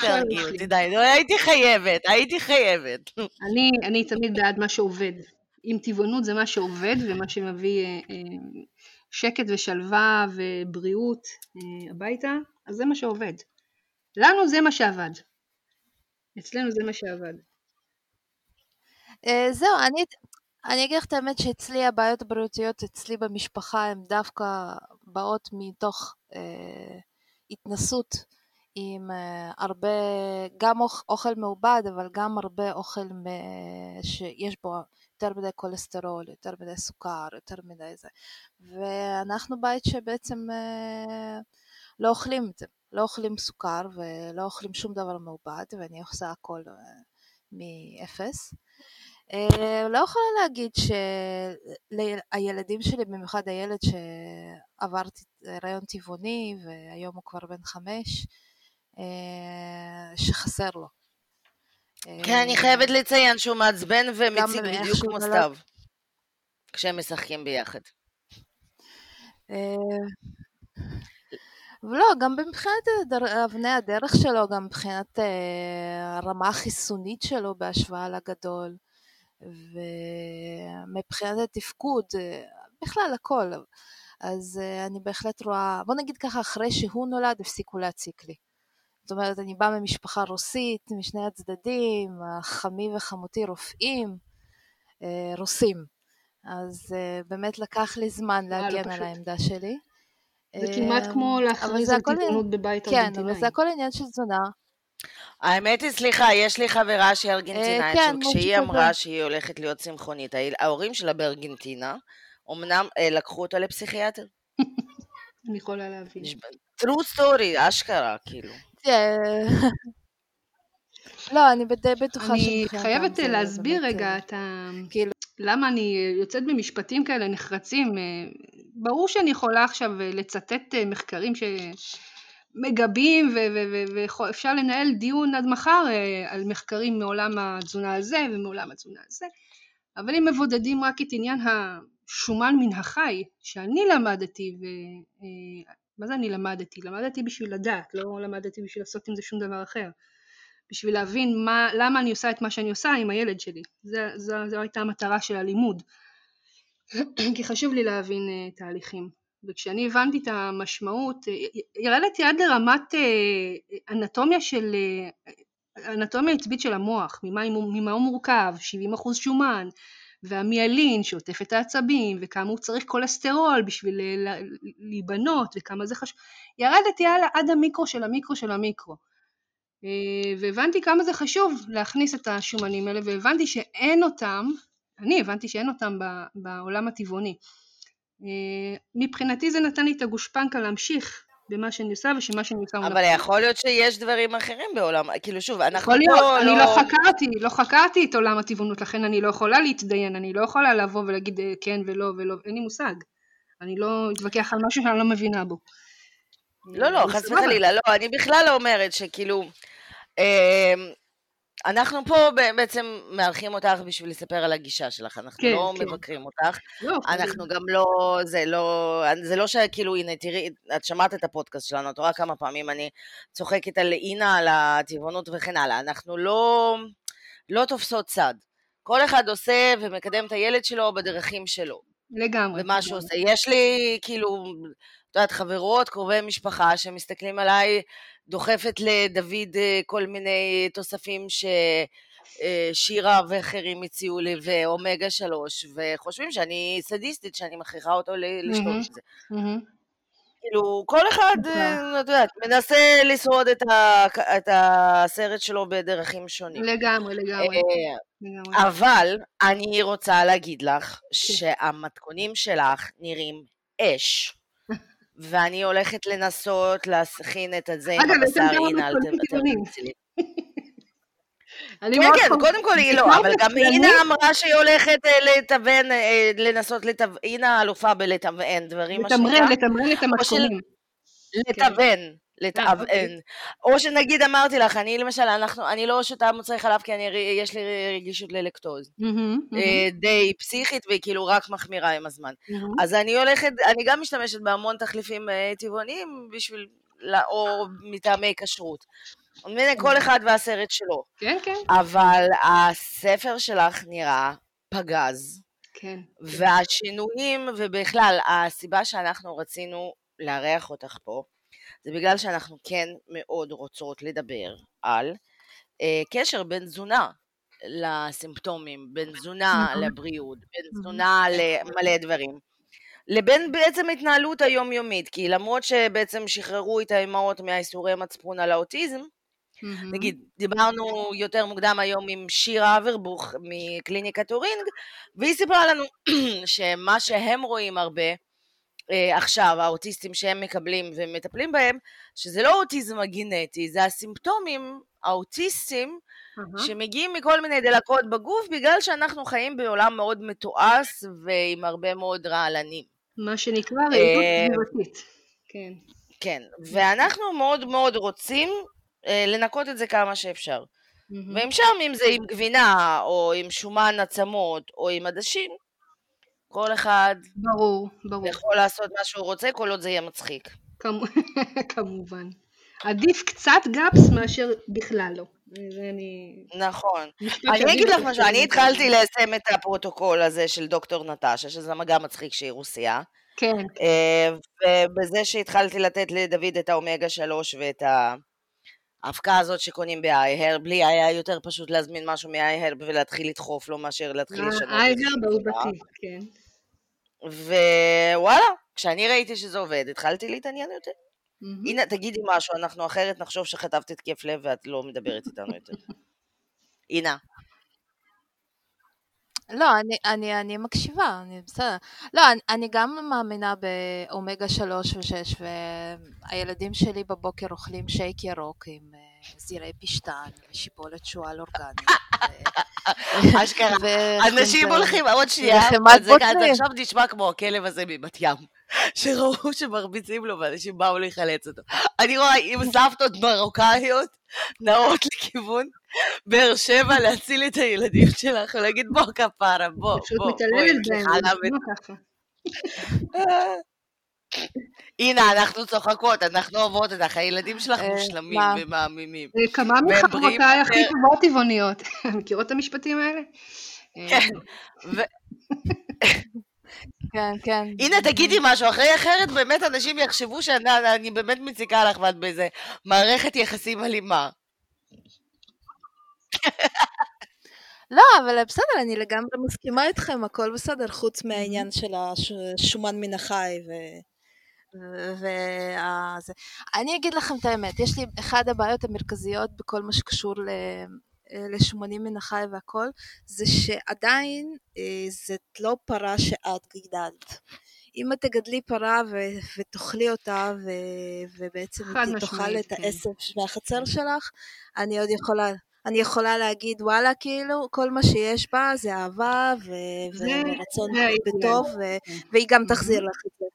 די, נו, הייתי חייבת, הייתי חייבת. אני, אני תמיד בעד מה שעובד. אם טבעונות זה מה שעובד ומה שמביא אה, אה, שקט ושלווה ובריאות אה, הביתה, אז זה מה שעובד. לנו זה מה שעבד. אצלנו זה מה שעבד. אה, זהו, אני, אני אגיד לך את האמת שאצלי הבעיות הבריאותיות אצלי במשפחה הן דווקא באות מתוך אה, התנסות עם אה, הרבה, גם אוכ, אוכל מעובד, אבל גם הרבה אוכל מ, שיש בו יותר מדי כולסטרול, יותר מדי סוכר, יותר מדי זה. ואנחנו בית שבעצם אה, לא אוכלים את זה, לא אוכלים סוכר ולא אוכלים שום דבר מעובד, ואני עושה הכל אה, מאפס. אה, לא יכולה להגיד שהילדים שלי, במיוחד הילד שעברתי הריון טבעוני והיום הוא כבר בן חמש, שחסר לו. כן, אני חייבת לציין שהוא מעצבן ומציג בדיוק כמו. סתיו. כשהם משחקים ביחד. אה, ולא, גם מבחינת אבני הדרך שלו, גם מבחינת אה, הרמה החיסונית שלו בהשוואה לגדול, ומבחינת התפקוד, אה, בכלל הכל. אז אה, אני בהחלט רואה, בוא נגיד ככה, אחרי שהוא נולד הפסיקו להציק לי. זאת אומרת, אני באה ממשפחה רוסית, משני הצדדים, חמי וחמותי רופאים, אה, רוסים. אז אה, באמת לקח לי זמן אה, לא להגן. על העמדה שלי. זה כמעט כמו אבל להכריז זה על טבעונות בבית כן, ארגנטינאי. אבל זה הכל עניין של תזונה. האמת היא, סליחה, יש לי חברה שהיא ארגנטינאית, כן, שכשהיא משהו אמרה. שהיא הולכת להיות צמחונית, ההורים שלה בארגנטינה, אמנם לקחו אותה לפסיכיאטר. אני יכולה להבין. true story, אשכרה, כאילו. תראה, לא, אני די בטוחה אני חייבת זה להסביר רגע אה, את ה... כאילו, למה אני יוצאת במשפטים כאלה נחרצים. אה, ברור שאני יכולה עכשיו אה, לצטט אה, מחקרים שמגבים ואפשר לנהל דיון עד מחר אה, על מחקרים מעולם התזונה הזה ומעולם התזונה הזה, אבל אם מבודדים רק את עניין השומן מן החי שאני למדתי, ו... אה, מה זה אני למדתי? למדתי בשביל לדעת, לא למדתי בשביל לעשות עם זה שום דבר אחר. בשביל להבין מה, למה אני עושה את מה שאני עושה עם הילד שלי. זה, זו, זו הייתה המטרה של הלימוד. כי חשוב לי להבין uh, תהליכים. וכשאני הבנתי את המשמעות, uh, ירדתי עד לרמת uh, אנטומיה של, uh, אנטומיה עצבית של המוח, ממה, ממה הוא מורכב, 70% שומן, והמיאלין שעוטף את העצבים, וכמה הוא צריך כולסטרול בשביל להיבנות, וכמה זה חשוב. ירדתי הלאה עד המיקרו של המיקרו של המיקרו. אה, והבנתי כמה זה חשוב להכניס את השומנים האלה, והבנתי שאין אותם, אני הבנתי שאין אותם בעולם הטבעוני. אה, מבחינתי זה נתן לי את הגושפנקה להמשיך במה שאני עושה ושמה שאני עושה. אבל יכול להיות שיש דברים אחרים בעולם, כאילו שוב, אנחנו יכול להיות, פה אני לא... לא חקרתי, לא חקרתי את עולם הטבעונות, לכן אני לא יכולה להתדיין, אני לא יכולה לבוא ולהגיד אה, כן ולא ולא, אין לי מושג. אני לא אתווכח על משהו שאני לא מבינה בו. לא, לא, חס וחלילה, לא, אני בכלל לא אומרת שכאילו, אה, אנחנו פה בעצם מארחים אותך בשביל לספר על הגישה שלך, אנחנו כן, לא כן. מבקרים אותך, לא, אנחנו גם לא, זה לא, זה לא שכאילו, הנה, תראי, את שמעת את הפודקאסט שלנו, את רואה כמה פעמים אני צוחקת על אינה, על הטבעונות וכן הלאה, אנחנו לא, לא תופסות צד. כל אחד עושה ומקדם את הילד שלו בדרכים שלו. לגמרי. ומה שהוא עושה. יש לי, כאילו, את יודעת, חברות, קרובי משפחה, שמסתכלים עליי דוחפת לדוד אה, כל מיני תוספים ששירה אה, ואחרים הציעו לי, ואומגה שלוש, וחושבים שאני סדיסטית, שאני מכריחה אותו לשתות את זה. כאילו, כל אחד, אה, את יודעת, מנסה לשרוד את, ה, את הסרט שלו בדרכים שונים. לגמרי, לגמרי. אבל אני רוצה להגיד לך כן. שהמתכונים שלך נראים אש. ואני הולכת לנסות להכין את זה עם הבשר אינה על תרצלי. כן, כן, קודם כל היא לא, אבל גם אינה אמרה שהיא הולכת אה, לתוון, אה, לנסות לתוון, אינה אלופה בלתוון דברים, מה שנקרא. לתמרן, לתמרן את המתכונים. לתוון. לתאבן. אוקיי. או שנגיד אמרתי לך, אני למשל, אנחנו, אני לא שותה מוצרי חלב כי אני, יש לי רגישות ללקטוז. אה, די פסיכית והיא כאילו רק מחמירה עם הזמן. אז אני הולכת, אני גם משתמשת בהמון תחליפים אה, טבעוניים בשביל, או מטעמי כשרות. כל אחד והסרט שלו. כן, כן. אבל הספר שלך נראה פגז. כן. והשינויים, ובכלל, הסיבה שאנחנו רצינו לארח אותך פה, זה בגלל שאנחנו כן מאוד רוצות לדבר על אה, קשר בין תזונה לסימפטומים, בין תזונה נכון. לבריאות, בין תזונה למלא דברים. לבין בעצם התנהלות היומיומית, כי למרות שבעצם שחררו את האימהות מהאיסורי מצפון על האוטיזם, mm-hmm. נגיד, דיברנו יותר מוקדם היום עם שירה אברבוך מקליניקת אורינג, והיא סיפרה לנו שמה שהם רואים הרבה, עכשיו, האוטיסטים שהם מקבלים ומטפלים בהם, שזה לא האוטיזם הגנטי, זה הסימפטומים האוטיסטים uh-huh. שמגיעים מכל מיני דלקות בגוף, בגלל שאנחנו חיים בעולם מאוד מתועש ועם הרבה מאוד רעלנים. מה שנקרא אה, סביבתית. כן. כן, ואנחנו מאוד מאוד רוצים אה, לנקות את זה כמה שאפשר. Mm-hmm. ואם שם, אם זה עם גבינה, או עם שומן עצמות, או עם עדשים, כל אחד ברור, ברור. יכול לעשות מה שהוא רוצה, כל עוד זה יהיה מצחיק. כמובן. עדיף קצת גאפס מאשר בכלל לא. נכון. אני אגיד לך משהו, אני התחלתי ליישם את הפרוטוקול הזה של דוקטור נטשה, שזה גם מצחיק שהיא רוסייה. כן. אה, ובזה שהתחלתי לתת לדוד את האומגה 3 ואת ההפקעה הזאת שקונים ב-iHerb, לי היה יותר פשוט להזמין משהו מ-iHerb ולהתחיל לדחוף לו מאשר להתחיל לשנות. iHerb אהובתי, כן. ווואלה, כשאני ראיתי שזה עובד, התחלתי להתעניין יותר. Mm-hmm. הנה, תגידי משהו, אנחנו אחרת נחשוב שחטפת התקף לב ואת לא מדברת איתנו יותר. הנה. לא, אני, אני, אני מקשיבה, אני בסדר. לא, אני, אני גם מאמינה באומגה 3 ו-6, והילדים שלי בבוקר אוכלים שייק ירוק עם uh, זירי פשטן ושיבולת שועל אורגנית. אשכרה. אנשים הולכים, עוד שנייה, זה עכשיו נשמע כמו הכלב הזה מבת ים. שראו שמרביצים לו ואנשים באו להיחלץ אותו. אני רואה עם סבתות מרוקאיות נעות לכיוון באר שבע להציל את הילדים שלך ולהגיד בוא כפרה, בוא, בוא, בוא, הנה, אנחנו צוחקות, אנחנו אוהבות אותך, הילדים שלך אה, מושלמים ומאמינים. כמה מחברותיי הכי טובות טבעוניות. מכירות את המשפטים האלה? כן. כן, כן. הנה, תגידי משהו, אחרי אחרת באמת אנשים יחשבו שאני באמת מציקה לך ואת באיזה מערכת יחסים אלימה. לא, אבל בסדר, אני לגמרי מסכימה איתכם, הכל בסדר, חוץ מהעניין של השומן מן החי ו... וזה. אני אגיד לכם את האמת, יש לי, אחת הבעיות המרכזיות בכל מה שקשור ל... לשומנים מן החי והכל, זה שעדיין אה, זאת לא פרה שאת גידלת. אם את תגדלי פרה ו- ותאכלי אותה ו- ובעצם היא תאכל את כן. העשב מהחצר שלך, אני עוד יכולה, אני יכולה להגיד וואלה כאילו כל מה שיש בה זה אהבה ו- ורצון בטוב ו-. והיא גם תחזיר לך את זה.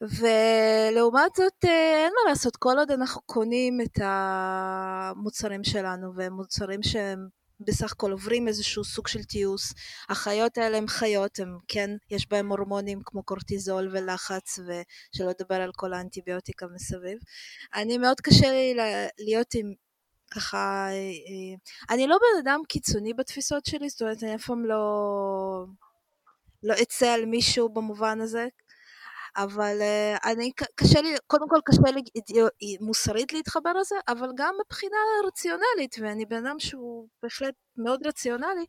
ולעומת זאת אה, אין מה לעשות, כל עוד אנחנו קונים את המוצרים שלנו והם מוצרים שהם בסך הכל עוברים איזשהו סוג של תיעוש. החיות האלה הן חיות, הם כן, יש בהם הורמונים כמו קורטיזול ולחץ, ושלא לדבר על כל האנטיביוטיקה מסביב. אני מאוד קשה לי להיות עם ככה, אה, אה, אני לא בן אדם קיצוני בתפיסות שלי, זאת אומרת אני אף פעם לא, לא אצא על מישהו במובן הזה, אבל uh, אני, קשה לי, קודם כל קשה לי מוסרית להתחבר לזה, אבל גם מבחינה רציונלית, ואני בן אדם שהוא בהחלט מאוד רציונלי,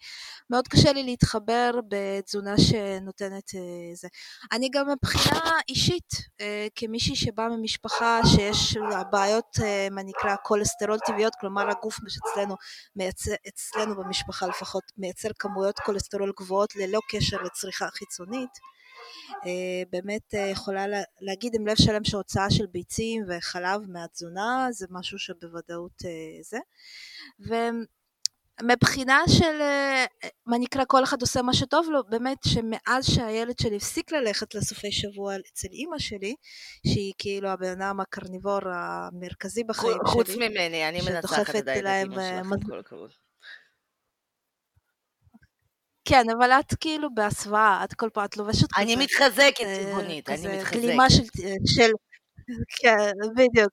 מאוד קשה לי להתחבר בתזונה שנותנת uh, זה. אני גם מבחינה אישית, uh, כמישהי שבאה ממשפחה שיש לה בעיות, uh, מה נקרא, כולסטרול טבעיות, כלומר הגוף אצלנו, מייצר, אצלנו במשפחה לפחות, מייצר כמויות כולסטרול גבוהות ללא קשר לצריכה חיצונית. אה, באמת אה, יכולה להגיד עם לב שלם שהוצאה של ביצים וחלב מהתזונה זה משהו שבוודאות אה, זה. ומבחינה של מה נקרא כל אחד עושה מה שטוב לו, באמת שמאז שהילד שלי הפסיק ללכת לסופי שבוע אצל אימא שלי, שהיא כאילו הבן אדם הקרניבור המרכזי בחיים שלי, חוץ ממני, אני מנצחת את הילדים שלך, כל הכבוד. כן, אבל את כאילו בהסוואה, את כל פעם, את לובשת כזה. אני מתחזקת, טבעונית, אני מתחזקת. גלימה של, של... כן, בדיוק,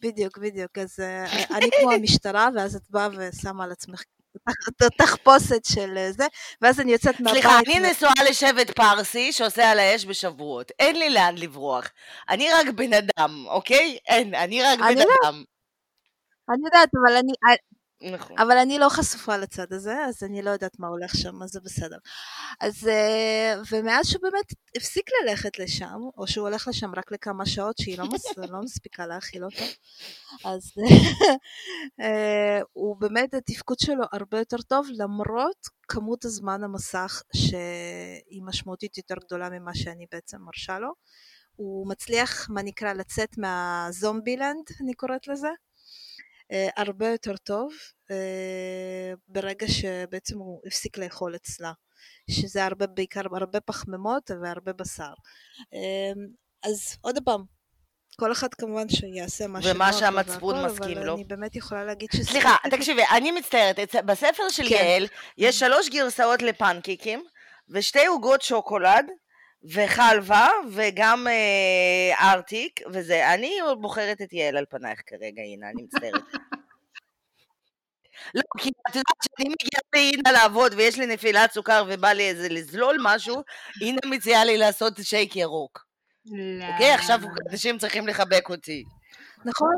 בדיוק, בדיוק. אז אה, אני כמו המשטרה, ואז את באה ושמה על עצמך תחפושת של אה, זה, ואז אני יוצאת מהבית. סליחה, אני נשואה לשבט פרסי שעושה על האש בשבועות. אין לי לאן לברוח. אני רק בן אדם, אוקיי? אין, אני רק בן אדם. אני יודעת, אבל אני, נכון. אבל אני לא חשופה לצד הזה, אז אני לא יודעת מה הולך שם, אז זה בסדר. אז, אה, ומאז שהוא באמת הפסיק ללכת לשם, או שהוא הולך לשם רק לכמה שעות, שהיא לא, מס, לא מספיקה להאכיל אותו, אז אה, הוא באמת, התפקוד שלו הרבה יותר טוב, למרות כמות הזמן המסך שהיא משמעותית יותר גדולה ממה שאני בעצם מרשה לו. הוא מצליח, מה נקרא, לצאת מהזומבילנד, אני קוראת לזה. אה, הרבה יותר טוב אה, ברגע שבעצם הוא הפסיק לאכול אצלה, שזה הרבה, בעיקר הרבה פחמימות והרבה בשר. אה, אז עוד פעם, כל אחד כמובן שיעשה מה שנוח ומה שהמצפון מסכים לו. אני באמת יכולה להגיד שזה... סליחה, תקשיבי, אני מצטערת, בספר של כן. יעל יש שלוש גרסאות לפנקיקים ושתי עוגות שוקולד וחלבה וגם אה, ארטיק וזה, אני בוחרת את יעל על פנייך כרגע, הנה, אני מצטערת. לא, כי את יודעת שאני מגיעה לאינה לעבוד ויש לי נפילת סוכר ובא לי איזה לזלול משהו, אינה מציעה לי לעשות שייק ירוק. אוקיי? עכשיו אנשים צריכים לחבק אותי. נכון.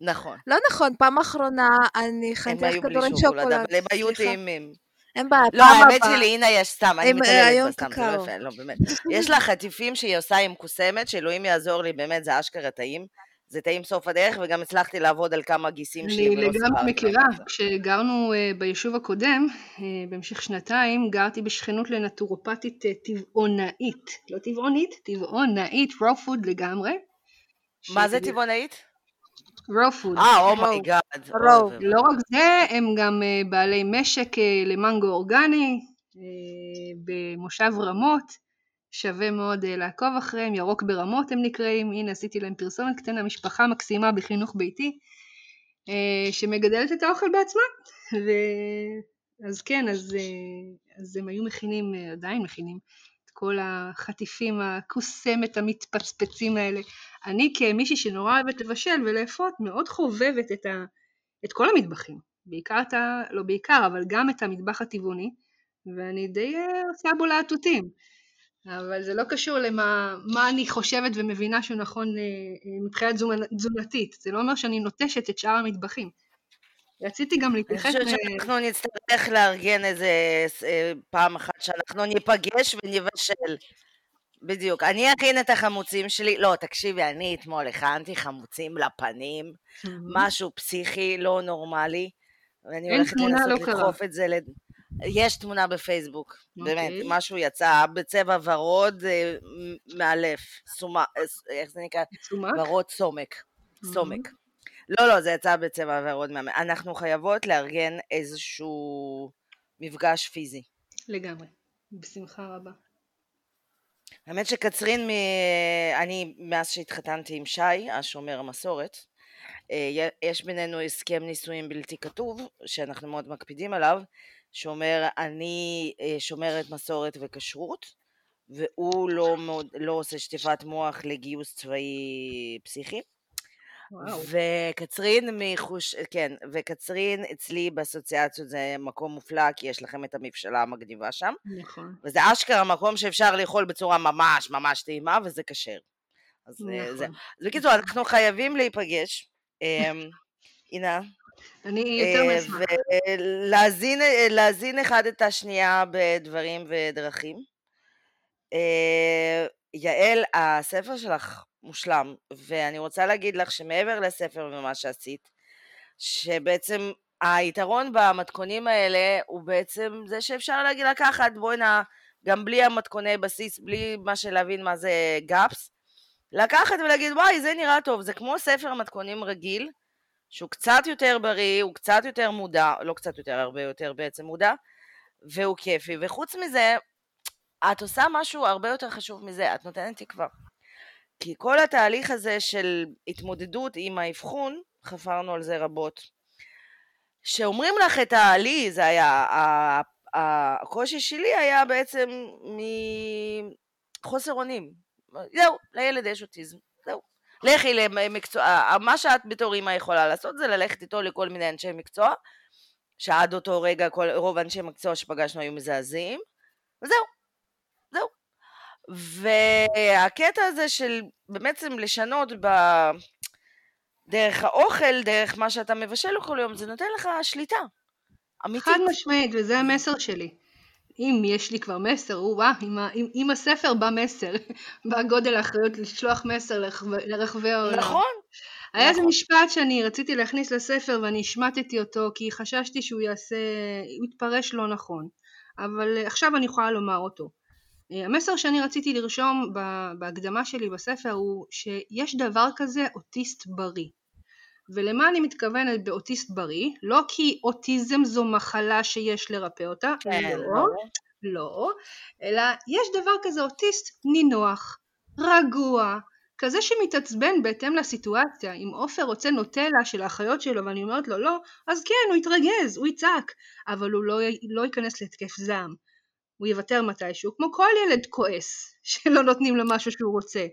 נכון. לא נכון, פעם אחרונה אני חייתי כדורי שוקולד. אבל הם היו טעימים. אין בעיה, לא, האמת שלי, הנה יש סתם, אני מטיילת בסתם, זה לא יפה, לא, באמת. יש לה חטיפים שהיא עושה עם קוסמת, שאלוהים יעזור לי, באמת, זה אשכרה טעים. זה טעים סוף הדרך, וגם הצלחתי לעבוד על כמה גיסים שלי. אני לגמרי מכירה, כשגרנו אה, ביישוב הקודם, אה, במשך שנתיים, גרתי בשכנות לנטורופתית אה, טבעונאית, לא טבעונית, טבעונאית, raw food לגמרי. מה זה טבעונאית? Raw food. אה, oh my god. לא רק זה, הם גם אה, בעלי משק אה, למנגו אורגני, אה, במושב רמות. שווה מאוד אה, לעקוב אחריהם, ירוק ברמות הם נקראים, הנה עשיתי להם פרסומת קטנה, משפחה מקסימה בחינוך ביתי, אה, שמגדלת את האוכל בעצמה, ו... אז כן, אז, אה, אז הם היו מכינים, עדיין מכינים, כל החטיפים, הכוסמת, המתפצפצים האלה. אני כמישהי שנורא אוהבת לבשל ולאפות, מאוד חובבת את, ה... את כל המטבחים, בעיקר את ה... לא בעיקר, אבל גם את המטבח הטבעוני, ואני די עושה בו להטוטים. אבל זה לא קשור למה אני חושבת ומבינה שהוא נכון אה, אה, מבחינת תזונתית. זה לא אומר שאני נוטשת את שאר המטבחים. רציתי גם אני להתייחס חושבת ל... שאנחנו נצטרך לארגן איזה אה, פעם אחת שאנחנו ניפגש ונבשל. בדיוק. אני אכין את החמוצים שלי. לא, תקשיבי, אני אתמול הכנתי חמוצים לפנים, משהו פסיכי, לא נורמלי. ואני הולכת לנסות לא קרה. לדחוף את זה ל... יש תמונה בפייסבוק, באמת, אוקיי. משהו יצא בצבע ורוד אה, מאלף, סומה, אה, איך זה נקרא? סומק? ורוד סומק, סומק. לא, לא, זה יצא בצבע ורוד מהמם. אנחנו חייבות לארגן איזשהו מפגש פיזי. לגמרי. בשמחה רבה. האמת שקצרין, מ... אני מאז שהתחתנתי עם שי, השומר המסורת, אה, יש בינינו הסכם נישואים בלתי כתוב, שאנחנו מאוד מקפידים עליו, שאומר אני אה, שומרת מסורת וכשרות, והוא לא, לא עושה שטיפת מוח לגיוס צבאי פסיכי. וואו. וקצרין מחוש... כן, וקצרין אצלי באסוציאציות זה מקום מופלא, כי יש לכם את המבשלה המגניבה שם. נכון. וזה אשכרה מקום שאפשר לאכול בצורה ממש ממש טעימה, וזה כשר. אז אה, זה... נכון. אז בקיצור, אנחנו חייבים להיפגש. אמ, הנה, אני יותר אה, מאשמח. ולהזין אה, להזין אחד את השנייה בדברים ודרכים. אה, יעל, הספר שלך מושלם, ואני רוצה להגיד לך שמעבר לספר ומה שעשית, שבעצם היתרון במתכונים האלה הוא בעצם זה שאפשר להגיד לקחת, בואי נא, גם בלי המתכוני בסיס, בלי מה שלהבין מה זה גאפס, לקחת ולהגיד וואי זה נראה טוב, זה כמו ספר מתכונים רגיל, שהוא קצת יותר בריא, הוא קצת יותר מודע, לא קצת יותר, הרבה יותר בעצם מודע, והוא כיפי, וחוץ מזה, את עושה משהו הרבה יותר חשוב מזה, את נותנת תקווה. כי כל התהליך הזה של התמודדות עם האבחון, חפרנו על זה רבות, שאומרים לך את ה... לי זה היה, הקושי שלי היה בעצם מחוסר אונים. זהו, לילד יש אוטיזם, זהו. לכי למקצוע, מה שאת בתור אימא יכולה לעשות זה ללכת איתו לכל מיני אנשי מקצוע, שעד אותו רגע כל, רוב אנשי המקצוע שפגשנו היו מזעזעים, וזהו, זהו. והקטע הזה של בעצם לשנות ב... דרך האוכל, דרך מה שאתה מבשל כל יום, זה נותן לך שליטה. אמיתית. חד משמעית, וזה המסר שלי. אם יש לי כבר מסר, או-אה, עם, ה- עם, עם הספר בא מסר, בא גודל האחריות לשלוח מסר לרחבי, לרחבי העולם. נכון, היה איזה נכון. משפט שאני רציתי להכניס לספר ואני השמטתי אותו כי חששתי שהוא יעשה, הוא יתפרש לא נכון, אבל עכשיו אני יכולה לומר אותו. אה, המסר שאני רציתי לרשום בהקדמה שלי בספר הוא שיש דבר כזה אוטיסט בריא. ולמה אני מתכוונת באוטיסט בריא? לא כי אוטיזם זו מחלה שיש לרפא אותה, כן, לא. לא, אלא יש דבר כזה אוטיסט נינוח, רגוע, כזה שמתעצבן בהתאם לסיטואציה. אם עופר רוצה נוטלה של האחיות שלו ואני אומרת לו לא, אז כן, הוא יתרגז, הוא יצעק, אבל הוא לא, לא ייכנס להתקף זעם. הוא יוותר מתישהו, כמו כל ילד כועס, שלא נותנים לו משהו שהוא רוצה.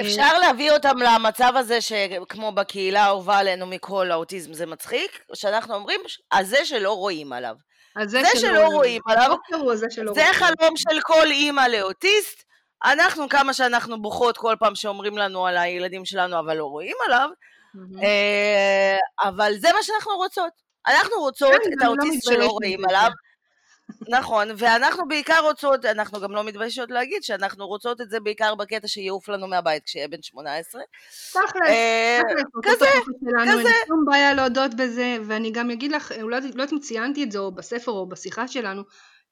אפשר להביא אותם למצב הזה שכמו בקהילה האהובה עלינו מכל האוטיזם זה מצחיק, שאנחנו אומרים, אז זה שלא רואים עליו. אז זה שלא רואים עליו, זה זה. חלום של כל אימא לאוטיסט. אנחנו, כמה שאנחנו בוכות כל פעם שאומרים לנו על הילדים שלנו, אבל לא רואים עליו. אה, אבל זה מה שאנחנו רוצות. אנחנו רוצות כן, את לא האוטיסט שלא רואים. עליו. נכון, ואנחנו בעיקר רוצות, אנחנו גם לא מתביישות להגיד שאנחנו רוצות את זה בעיקר בקטע שיעוף לנו מהבית כשיהיה בן 18. תכלס, אה, תכלס, כזה, אין כזה. לי שום בעיה להודות בזה, ואני גם אגיד לך, אולי לא יודעת אם ציינתי את זה או בספר או בשיחה שלנו,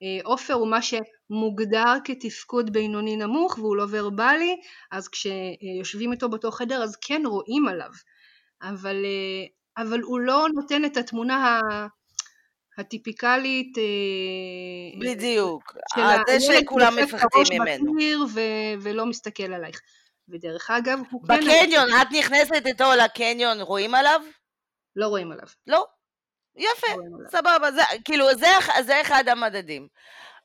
אה, עופר הוא מה שמוגדר כתפקוד בינוני נמוך והוא לא ורבלי, אז כשיושבים איתו באותו חדר אז כן רואים עליו, אבל, אה, אבל הוא לא נותן את התמונה ה- הטיפיקלית אה, בדיוק. של אה, זה שכולם מפחדים ממנו. בקיר ו- ולא מסתכל עלייך. ודרך אגב, הוא כן... בקניון, את נכנסת איתו לקניון, רואים עליו? לא רואים עליו. לא. יפה, לא. סבבה, זה, כאילו, זה, זה אחד המדדים.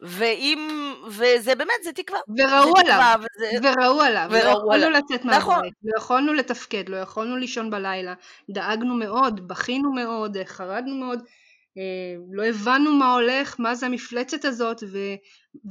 ואם, וזה באמת, זה תקווה. וראו זה עליו, תקווה, וזה, וראו עליו, לא וראו יכולנו עליו. לצאת נכון. מהבית, לא יכולנו לתפקד, לא יכולנו לישון בלילה, דאגנו מאוד, בכינו מאוד, חרדנו מאוד, לא הבנו מה הולך, מה זה המפלצת הזאת, ו,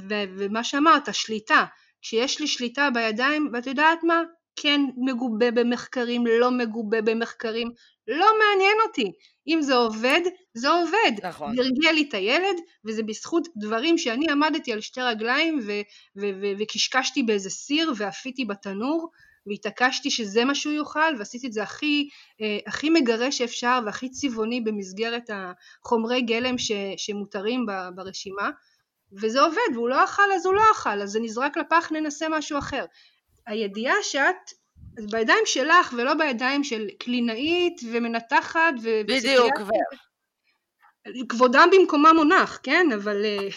ו, ומה שאמרת, שליטה. כשיש לי שליטה בידיים, ואת יודעת מה? כן מגובה במחקרים, לא מגובה במחקרים, לא מעניין אותי. אם זה עובד, זה עובד. נכון. זה הרגיע לי את הילד, וזה בזכות דברים שאני עמדתי על שתי רגליים ו- ו- ו- וקשקשתי באיזה סיר ואפיתי בתנור, והתעקשתי שזה מה שהוא יאכל, ועשיתי את זה הכי, אה, הכי מגרש שאפשר והכי צבעוני במסגרת החומרי גלם ש- שמותרים ברשימה. וזה עובד, והוא לא אכל אז הוא לא אכל, אז זה נזרק לפח ננסה משהו אחר. הידיעה שאת בידיים שלך ולא בידיים של קלינאית ומנתחת ו... בדיוק, ו... כבודם במקומם מונח, כן? אבל אה,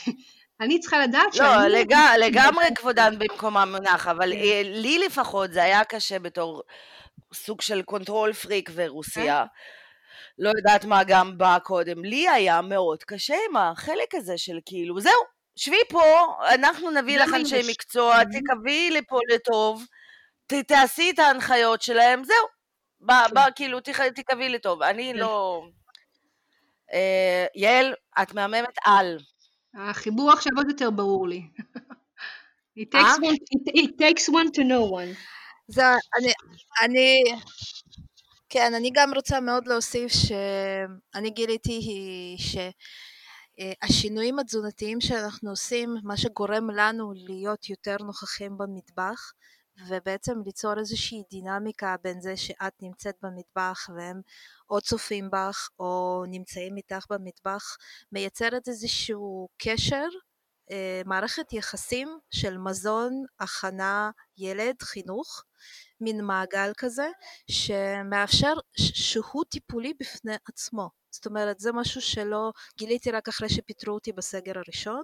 אני צריכה לדעת לא, שאני... לא, לג... לגמרי כבודן במקומם מונח, אבל. אה, לי לפחות זה היה קשה בתור סוג של control freak ורוסיה. כן. לא יודעת מה גם בא קודם. לי היה מאוד קשה עם החלק הזה של כאילו, זהו, שבי פה, אנחנו נביא לך אנשי מקצוע, תקווי לפה לטוב. ת, תעשי את ההנחיות שלהם, זהו. בא, כן. בא, כאילו, תקווי לי טוב. אני כן. לא... אה, יעל, את מהממת על. החיבור עכשיו עוד יותר ברור לי. It takes, אה? one, it, it takes one to know one. זה, אני, אני, כן, אני גם רוצה מאוד להוסיף שאני גיליתי שהשינויים התזונתיים שאנחנו עושים, מה שגורם לנו להיות יותר נוכחים במטבח, ובעצם ליצור איזושהי דינמיקה בין זה שאת נמצאת במטבח והם או צופים בך או נמצאים איתך במטבח, מייצרת איזשהו קשר, אה, מערכת יחסים של מזון, הכנה, ילד, חינוך, מין מעגל כזה, שמאפשר שהוא טיפולי בפני עצמו. זאת אומרת, זה משהו שלא גיליתי רק אחרי שפיטרו אותי בסגר הראשון,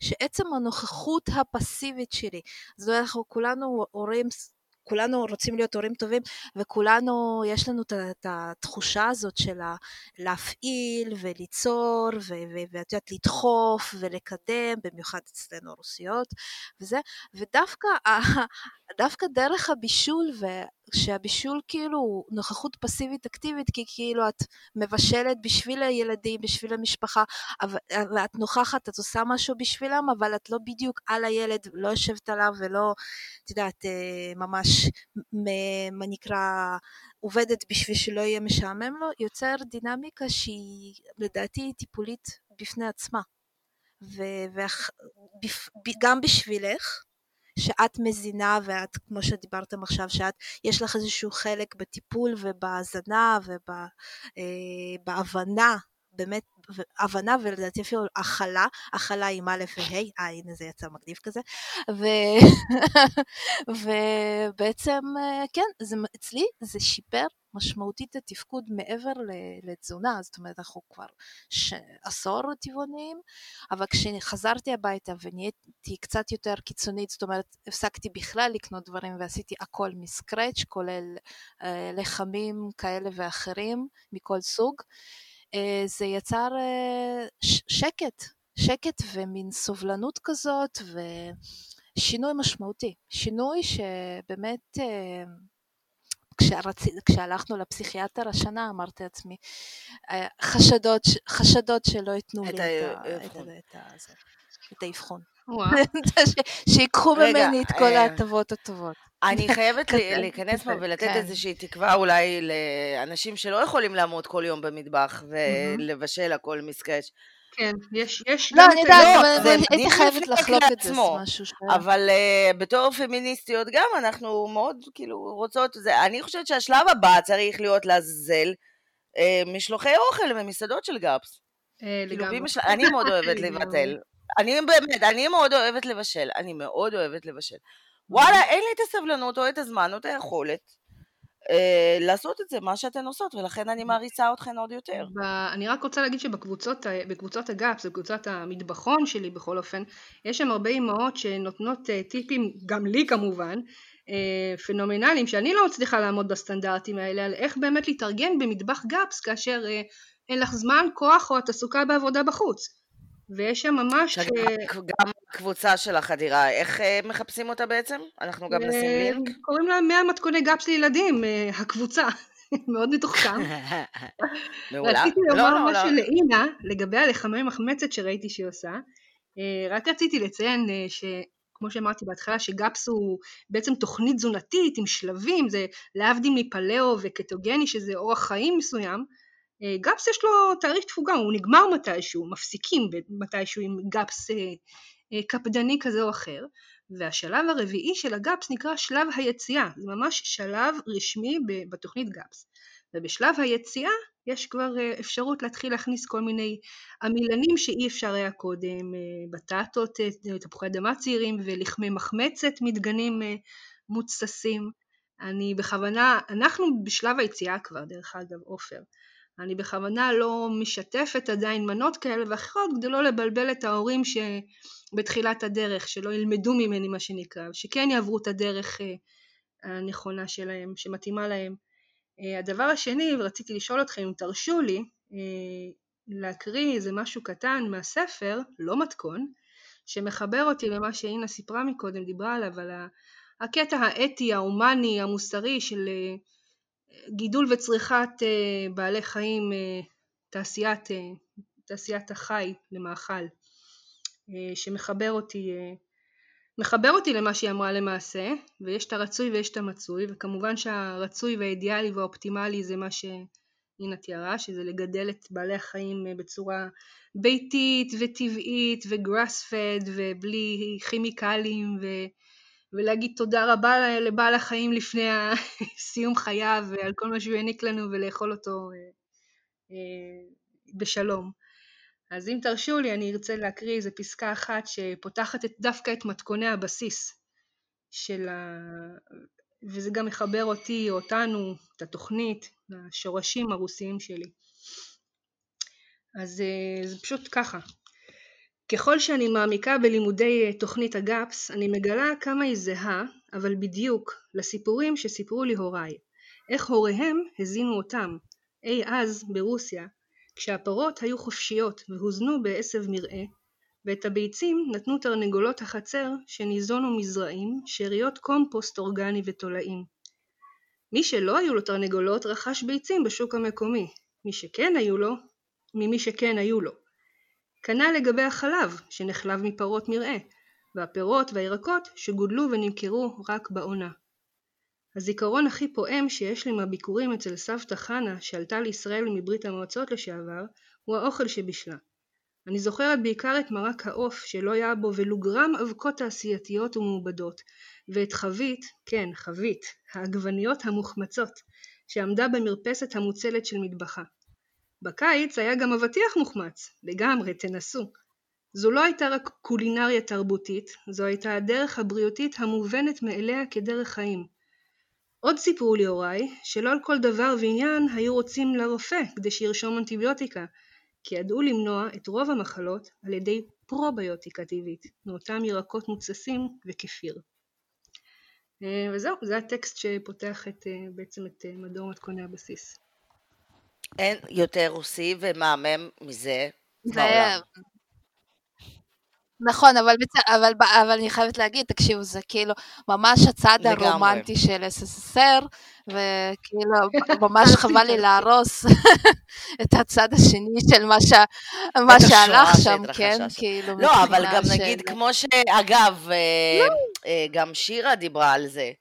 שעצם הנוכחות הפסיבית שלי, זאת אומרת, אנחנו כולנו הורים כולנו רוצים להיות הורים טובים וכולנו יש לנו את התחושה הזאת של להפעיל וליצור ואת יודעת לדחוף ולקדם במיוחד אצלנו הרוסיות וזה ודווקא דווקא דרך הבישול שהבישול כאילו הוא נוכחות פסיבית אקטיבית כי כאילו את מבשלת בשביל הילדים, בשביל המשפחה ואת נוכחת, את עושה משהו בשבילם אבל את לא בדיוק על הילד, לא יושבת עליו ולא, את יודעת, אה, ממש מה נקרא עובדת בשביל שלא יהיה משעמם לו, יוצר דינמיקה שהיא לדעתי טיפולית בפני עצמה. וגם בשבילך שאת מזינה ואת, כמו שדיברתם עכשיו, שאת, יש לך איזשהו חלק בטיפול ובהאזנה ובהבנה אה, באמת הבנה ולדעתי אפילו הכלה, הכלה עם א' וה', אה הנה זה יצא מגניב כזה, ו... ובעצם אה, כן, זה, אצלי זה שיפר משמעותית התפקוד מעבר לתזונה, זאת אומרת אנחנו כבר ש... עשור טבעוניים, אבל כשחזרתי הביתה ונהייתי קצת יותר קיצונית, זאת אומרת הפסקתי בכלל לקנות דברים ועשיתי הכל מסקרץ', כולל אה, לחמים כאלה ואחרים מכל סוג, אה, זה יצר אה, שקט, שקט ומין סובלנות כזאת ושינוי משמעותי, שינוי שבאמת אה, כשהרצ... כשהלכנו לפסיכיאטר השנה אמרתי לעצמי חשדות, חשדות שלא ייתנו לי את האבחון. שיקחו ממני את כל ההטבות הטובות. אני חייבת להיכנס פה ולתת כן. איזושהי תקווה אולי לאנשים שלא יכולים לעמוד כל יום במטבח ולבשל הכל מסקרץ'. כן, יש, יש לא, אני יודעת, אבל הייתי חייבת לחלוק את זה, משהו אבל uh, בתור פמיניסטיות גם אנחנו מאוד כאילו רוצות, זה, אני חושבת שהשלב הבא צריך להיות לעזאזל uh, משלוחי אוכל ממסעדות של גאפס. Uh, כאילו, לגמרי. אני מאוד אוהבת לבטל. אני באמת, אני מאוד אוהבת לבשל, אני מאוד אוהבת לבשל. וואלה, אין לי את הסבלנות או את הזמן או את היכולת אה, לעשות את זה, מה שאתן עושות, ולכן אני מעריצה אתכן עוד יותר. ב... אני רק רוצה להגיד שבקבוצות הגאפס, בקבוצת המטבחון שלי בכל אופן, יש שם הרבה אימהות שנותנות אה, טיפים, גם לי כמובן, אה, פנומנליים, שאני לא מצליחה לעמוד בסטנדרטים האלה, על איך באמת להתארגן במטבח גאפס כאשר אה, אין לך זמן, כוח או את עסוקה בעבודה בחוץ. ויש שם ממש... גם קבוצה של החדירה, איך אה, מחפשים אותה בעצם? אנחנו גם נשים אה, לינק. קוראים לה 100 מתכוני גאפס לילדים, אה, הקבוצה. מאוד מתוחכם. מעולה. רציתי לא, לומר לא, משהו לא. לאינה, לגבי הלחמי מחמצת שראיתי שהיא עושה. רק רציתי לציין ש... כמו שאמרתי בהתחלה, שגאפס הוא בעצם תוכנית תזונתית עם שלבים, זה להבדיל מפלאו וקטוגני שזה אורח חיים מסוים, גאפס יש לו תאריך תפוגה, הוא נגמר מתישהו, מפסיקים מתישהו עם גאפס קפדני כזה או אחר, והשלב הרביעי של הגאפס נקרא שלב היציאה, זה ממש שלב רשמי בתוכנית גאפס. ובשלב היציאה יש כבר אפשרות להתחיל להכניס כל מיני עמילנים שאי אפשר היה קודם, בטטות, תפוחי אדמה צעירים ולחמי מחמצת מדגנים מוצסים. אני בכוונה, אנחנו בשלב היציאה כבר דרך אגב עופר, אני בכוונה לא משתפת עדיין מנות כאלה ואחרות כדי לא לבלבל את ההורים שבתחילת הדרך, שלא ילמדו ממני מה שנקרא, שכן יעברו את הדרך אה, הנכונה שלהם, שמתאימה להם. אה, הדבר השני, ורציתי לשאול אתכם אם תרשו לי, אה, להקריא איזה משהו קטן מהספר, לא מתכון, שמחבר אותי למה שאינה סיפרה מקודם, דיברה עליו, על הקטע האתי, ההומני, המוסרי של גידול וצריכת אה, בעלי חיים, אה, תעשיית, אה, תעשיית החי למאכל, שמחבר אותי, מחבר אותי למה שהיא אמרה למעשה, ויש את הרצוי ויש את המצוי, וכמובן שהרצוי והאידיאלי והאופטימלי זה מה שאינה תיארה, שזה לגדל את בעלי החיים בצורה ביתית וטבעית וגראס פד ובלי כימיקלים ו... ולהגיד תודה רבה לבעל החיים לפני סיום חייו ועל כל מה שהוא העניק לנו ולאכול אותו אה, אה, בשלום. אז אם תרשו לי אני ארצה להקריא איזה פסקה אחת שפותחת את, דווקא את מתכוני הבסיס של ה... וזה גם מחבר אותי, אותנו, את התוכנית, לשורשים הרוסיים שלי. אז אה, זה פשוט ככה, ככל שאני מעמיקה בלימודי אה, תוכנית הגאפס, אני מגלה כמה היא זהה, אבל בדיוק, לסיפורים שסיפרו לי הוריי. איך הוריהם הזינו אותם, אי אז ברוסיה, כשהפרות היו חופשיות והוזנו בעשב מרעה, ואת הביצים נתנו תרנגולות החצר שניזונו מזרעים, שאריות קומפוסט אורגני ותולעים. מי שלא היו לו תרנגולות רכש ביצים בשוק המקומי, מי שכן היו לו, ממי שכן היו לו. כנ"ל לגבי החלב שנחלב מפרות מרעה, והפירות והירקות שגודלו ונמכרו רק בעונה. הזיכרון הכי פועם שיש לי מהביקורים אצל סבתא חנה שעלתה לישראל מברית המועצות לשעבר, הוא האוכל שבישלה. אני זוכרת בעיקר את מרק העוף שלא היה בו ולו גרם אבקות תעשייתיות ומעובדות, ואת חבית, כן חבית, העגבניות המוחמצות, שעמדה במרפסת המוצלת של מטבחה. בקיץ היה גם אבטיח מוחמץ, לגמרי, תנסו. זו לא הייתה רק קולינריה תרבותית, זו הייתה הדרך הבריאותית המובנת מאליה כדרך חיים. עוד סיפרו לי הוריי, שלא על כל דבר ועניין היו רוצים לרופא כדי שירשום אנטיביוטיקה, כי ידעו למנוע את רוב המחלות על ידי פרוביוטיקה טבעית, מאותם ירקות מוצסים וכפיר. אה, וזהו, זה הטקסט שפותח את, אה, בעצם את אה, מדור מתכוני הבסיס. אין יותר רוסי ומהמם מזה בעולם. נכון, אבל, אבל, אבל אני חייבת להגיד, תקשיבו, זה כאילו ממש הצד לגמרי. הרומנטי של SSSR, וכאילו ממש חבל לי להרוס את הצד השני של מה, ש... מה שהלך שם, כן? כאילו, לא, אבל גם של... נגיד, כמו שאגב, אה, לא. אה, גם שירה דיברה על זה.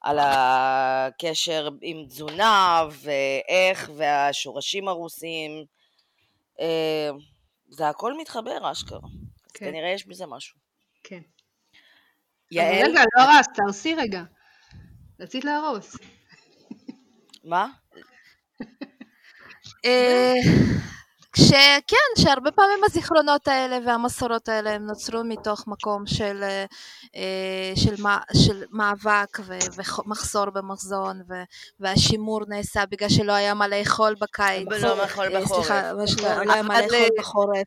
על הקשר עם תזונה ואיך והשורשים הרוסים. אה, זה הכל מתחבר אשכרה. כן. כנראה יש בזה משהו. כן. יעל? רגע, לא הרס, תהרסי רגע. רצית להרוס. מה? אה, כשכן, שהרבה פעמים הזיכרונות האלה והמסורות האלה הם נוצרו מתוך מקום של, אה, של, של מאבק ומחסור במחזון והשימור נעשה בגלל שלא היה מה לאכול בקיץ. ולא לאכול אה, בחורף. סליחה, לא היה מה לאכול בחורף.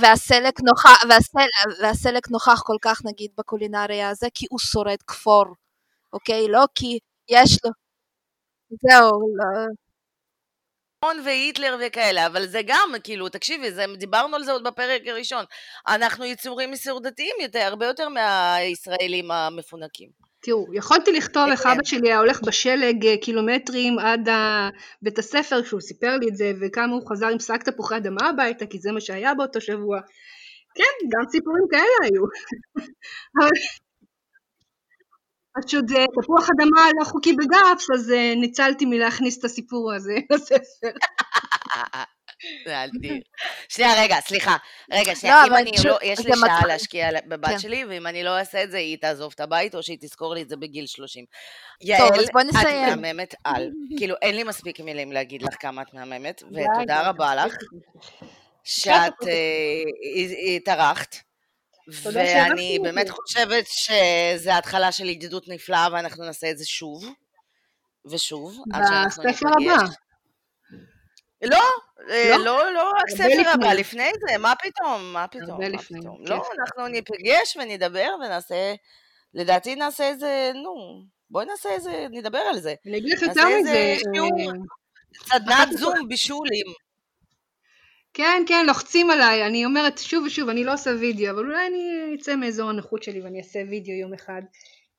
והסלק נוכח, והסל, והסלק נוכח כל כך נגיד בקולינריה הזה כי הוא שורד כפור, אוקיי? לא כי יש לו... זהו, לא. והיטלר וכאלה, אבל זה גם, כאילו, תקשיבי, זה, דיברנו על זה עוד בפרק הראשון. אנחנו יצורים מסורדתיים יותר, הרבה יותר מהישראלים המפונקים. תראו, יכולתי לכתוב איך אבא שלי היה הולך בשלג אה, קילומטרים עד בית הספר כשהוא סיפר לי את זה, וכמה הוא חזר עם שק תפוחי אדמה הביתה, כי זה מה שהיה באותו שבוע. כן, גם סיפורים כאלה היו. פשוט אה, תפוח אדמה לא חוקי בגפס, אז אה, ניצלתי מלהכניס את הסיפור הזה לספר. זה אדיר. שנייה, רגע, סליחה. רגע, שנייה, לא, אם אני לא, יש זה לי שעה. להשקיע בבת כן. שלי, ואם אני לא אעשה את זה, היא תעזוב את הבית, או שהיא תזכור לי את זה בגיל 30. טוב, יעל, את. מהממת על. כאילו, אין לי מספיק מילים להגיד לך כמה את מהממת, ותודה רבה לך. שאת אה, התארחת. ואני באמת. חושבת שזה התחלה של ידידות נפלאה, ואנחנו נעשה את זה שוב ושוב, עד שאנחנו בספר ניפגש. הבא. לא, אה, לא? לא, לא רק הרבה ספר הבא, לפני. זה, מה פתאום, מה פתאום, מה פתאום. לא, אנחנו ניפגש ונדבר ונעשה, לדעתי נעשה איזה, נו, בואי נעשה איזה, נדבר על זה. אני אגיד לך יותר מזה, שיעור. אה, סדנת זום בישולים. כן, כן, לוחצים עליי, אני אומרת שוב ושוב, אני לא עושה וידאו, אבל אולי אני אצא מאזור הנוחות שלי ואני אעשה וידאו יום אחד.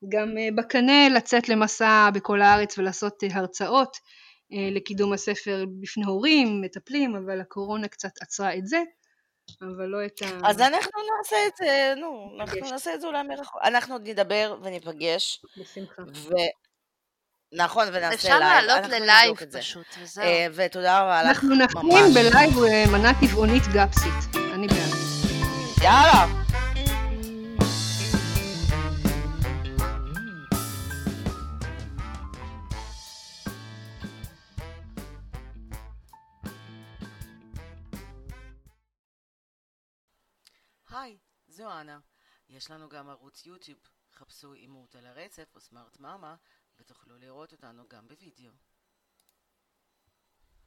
גם אה, בקנה לצאת למסע בכל הארץ ולעשות אה, הרצאות אה, לקידום הספר בפני הורים, מטפלים, אבל הקורונה קצת עצרה את זה, אבל לא את ה... אז אנחנו נעשה את זה, נו, אנחנו. נעשה את זה אולי מרחוק. אנחנו עוד נדבר וניפגש, בשמחה. נכון, ונעשה אפשר live. לעלות אנחנו ל live. פשוט, וזהו. אה, ותודה רבה לך, אנחנו נפנים. ב live אה, מנה טבעונית גאפסית, אני בעד. יאללה. היי, זו אנה. יש לנו גם ערוץ יוטיוב. חפשו אימות על הרצף או סמארט מאמה ותוכלו לראות אותנו גם בווידאו.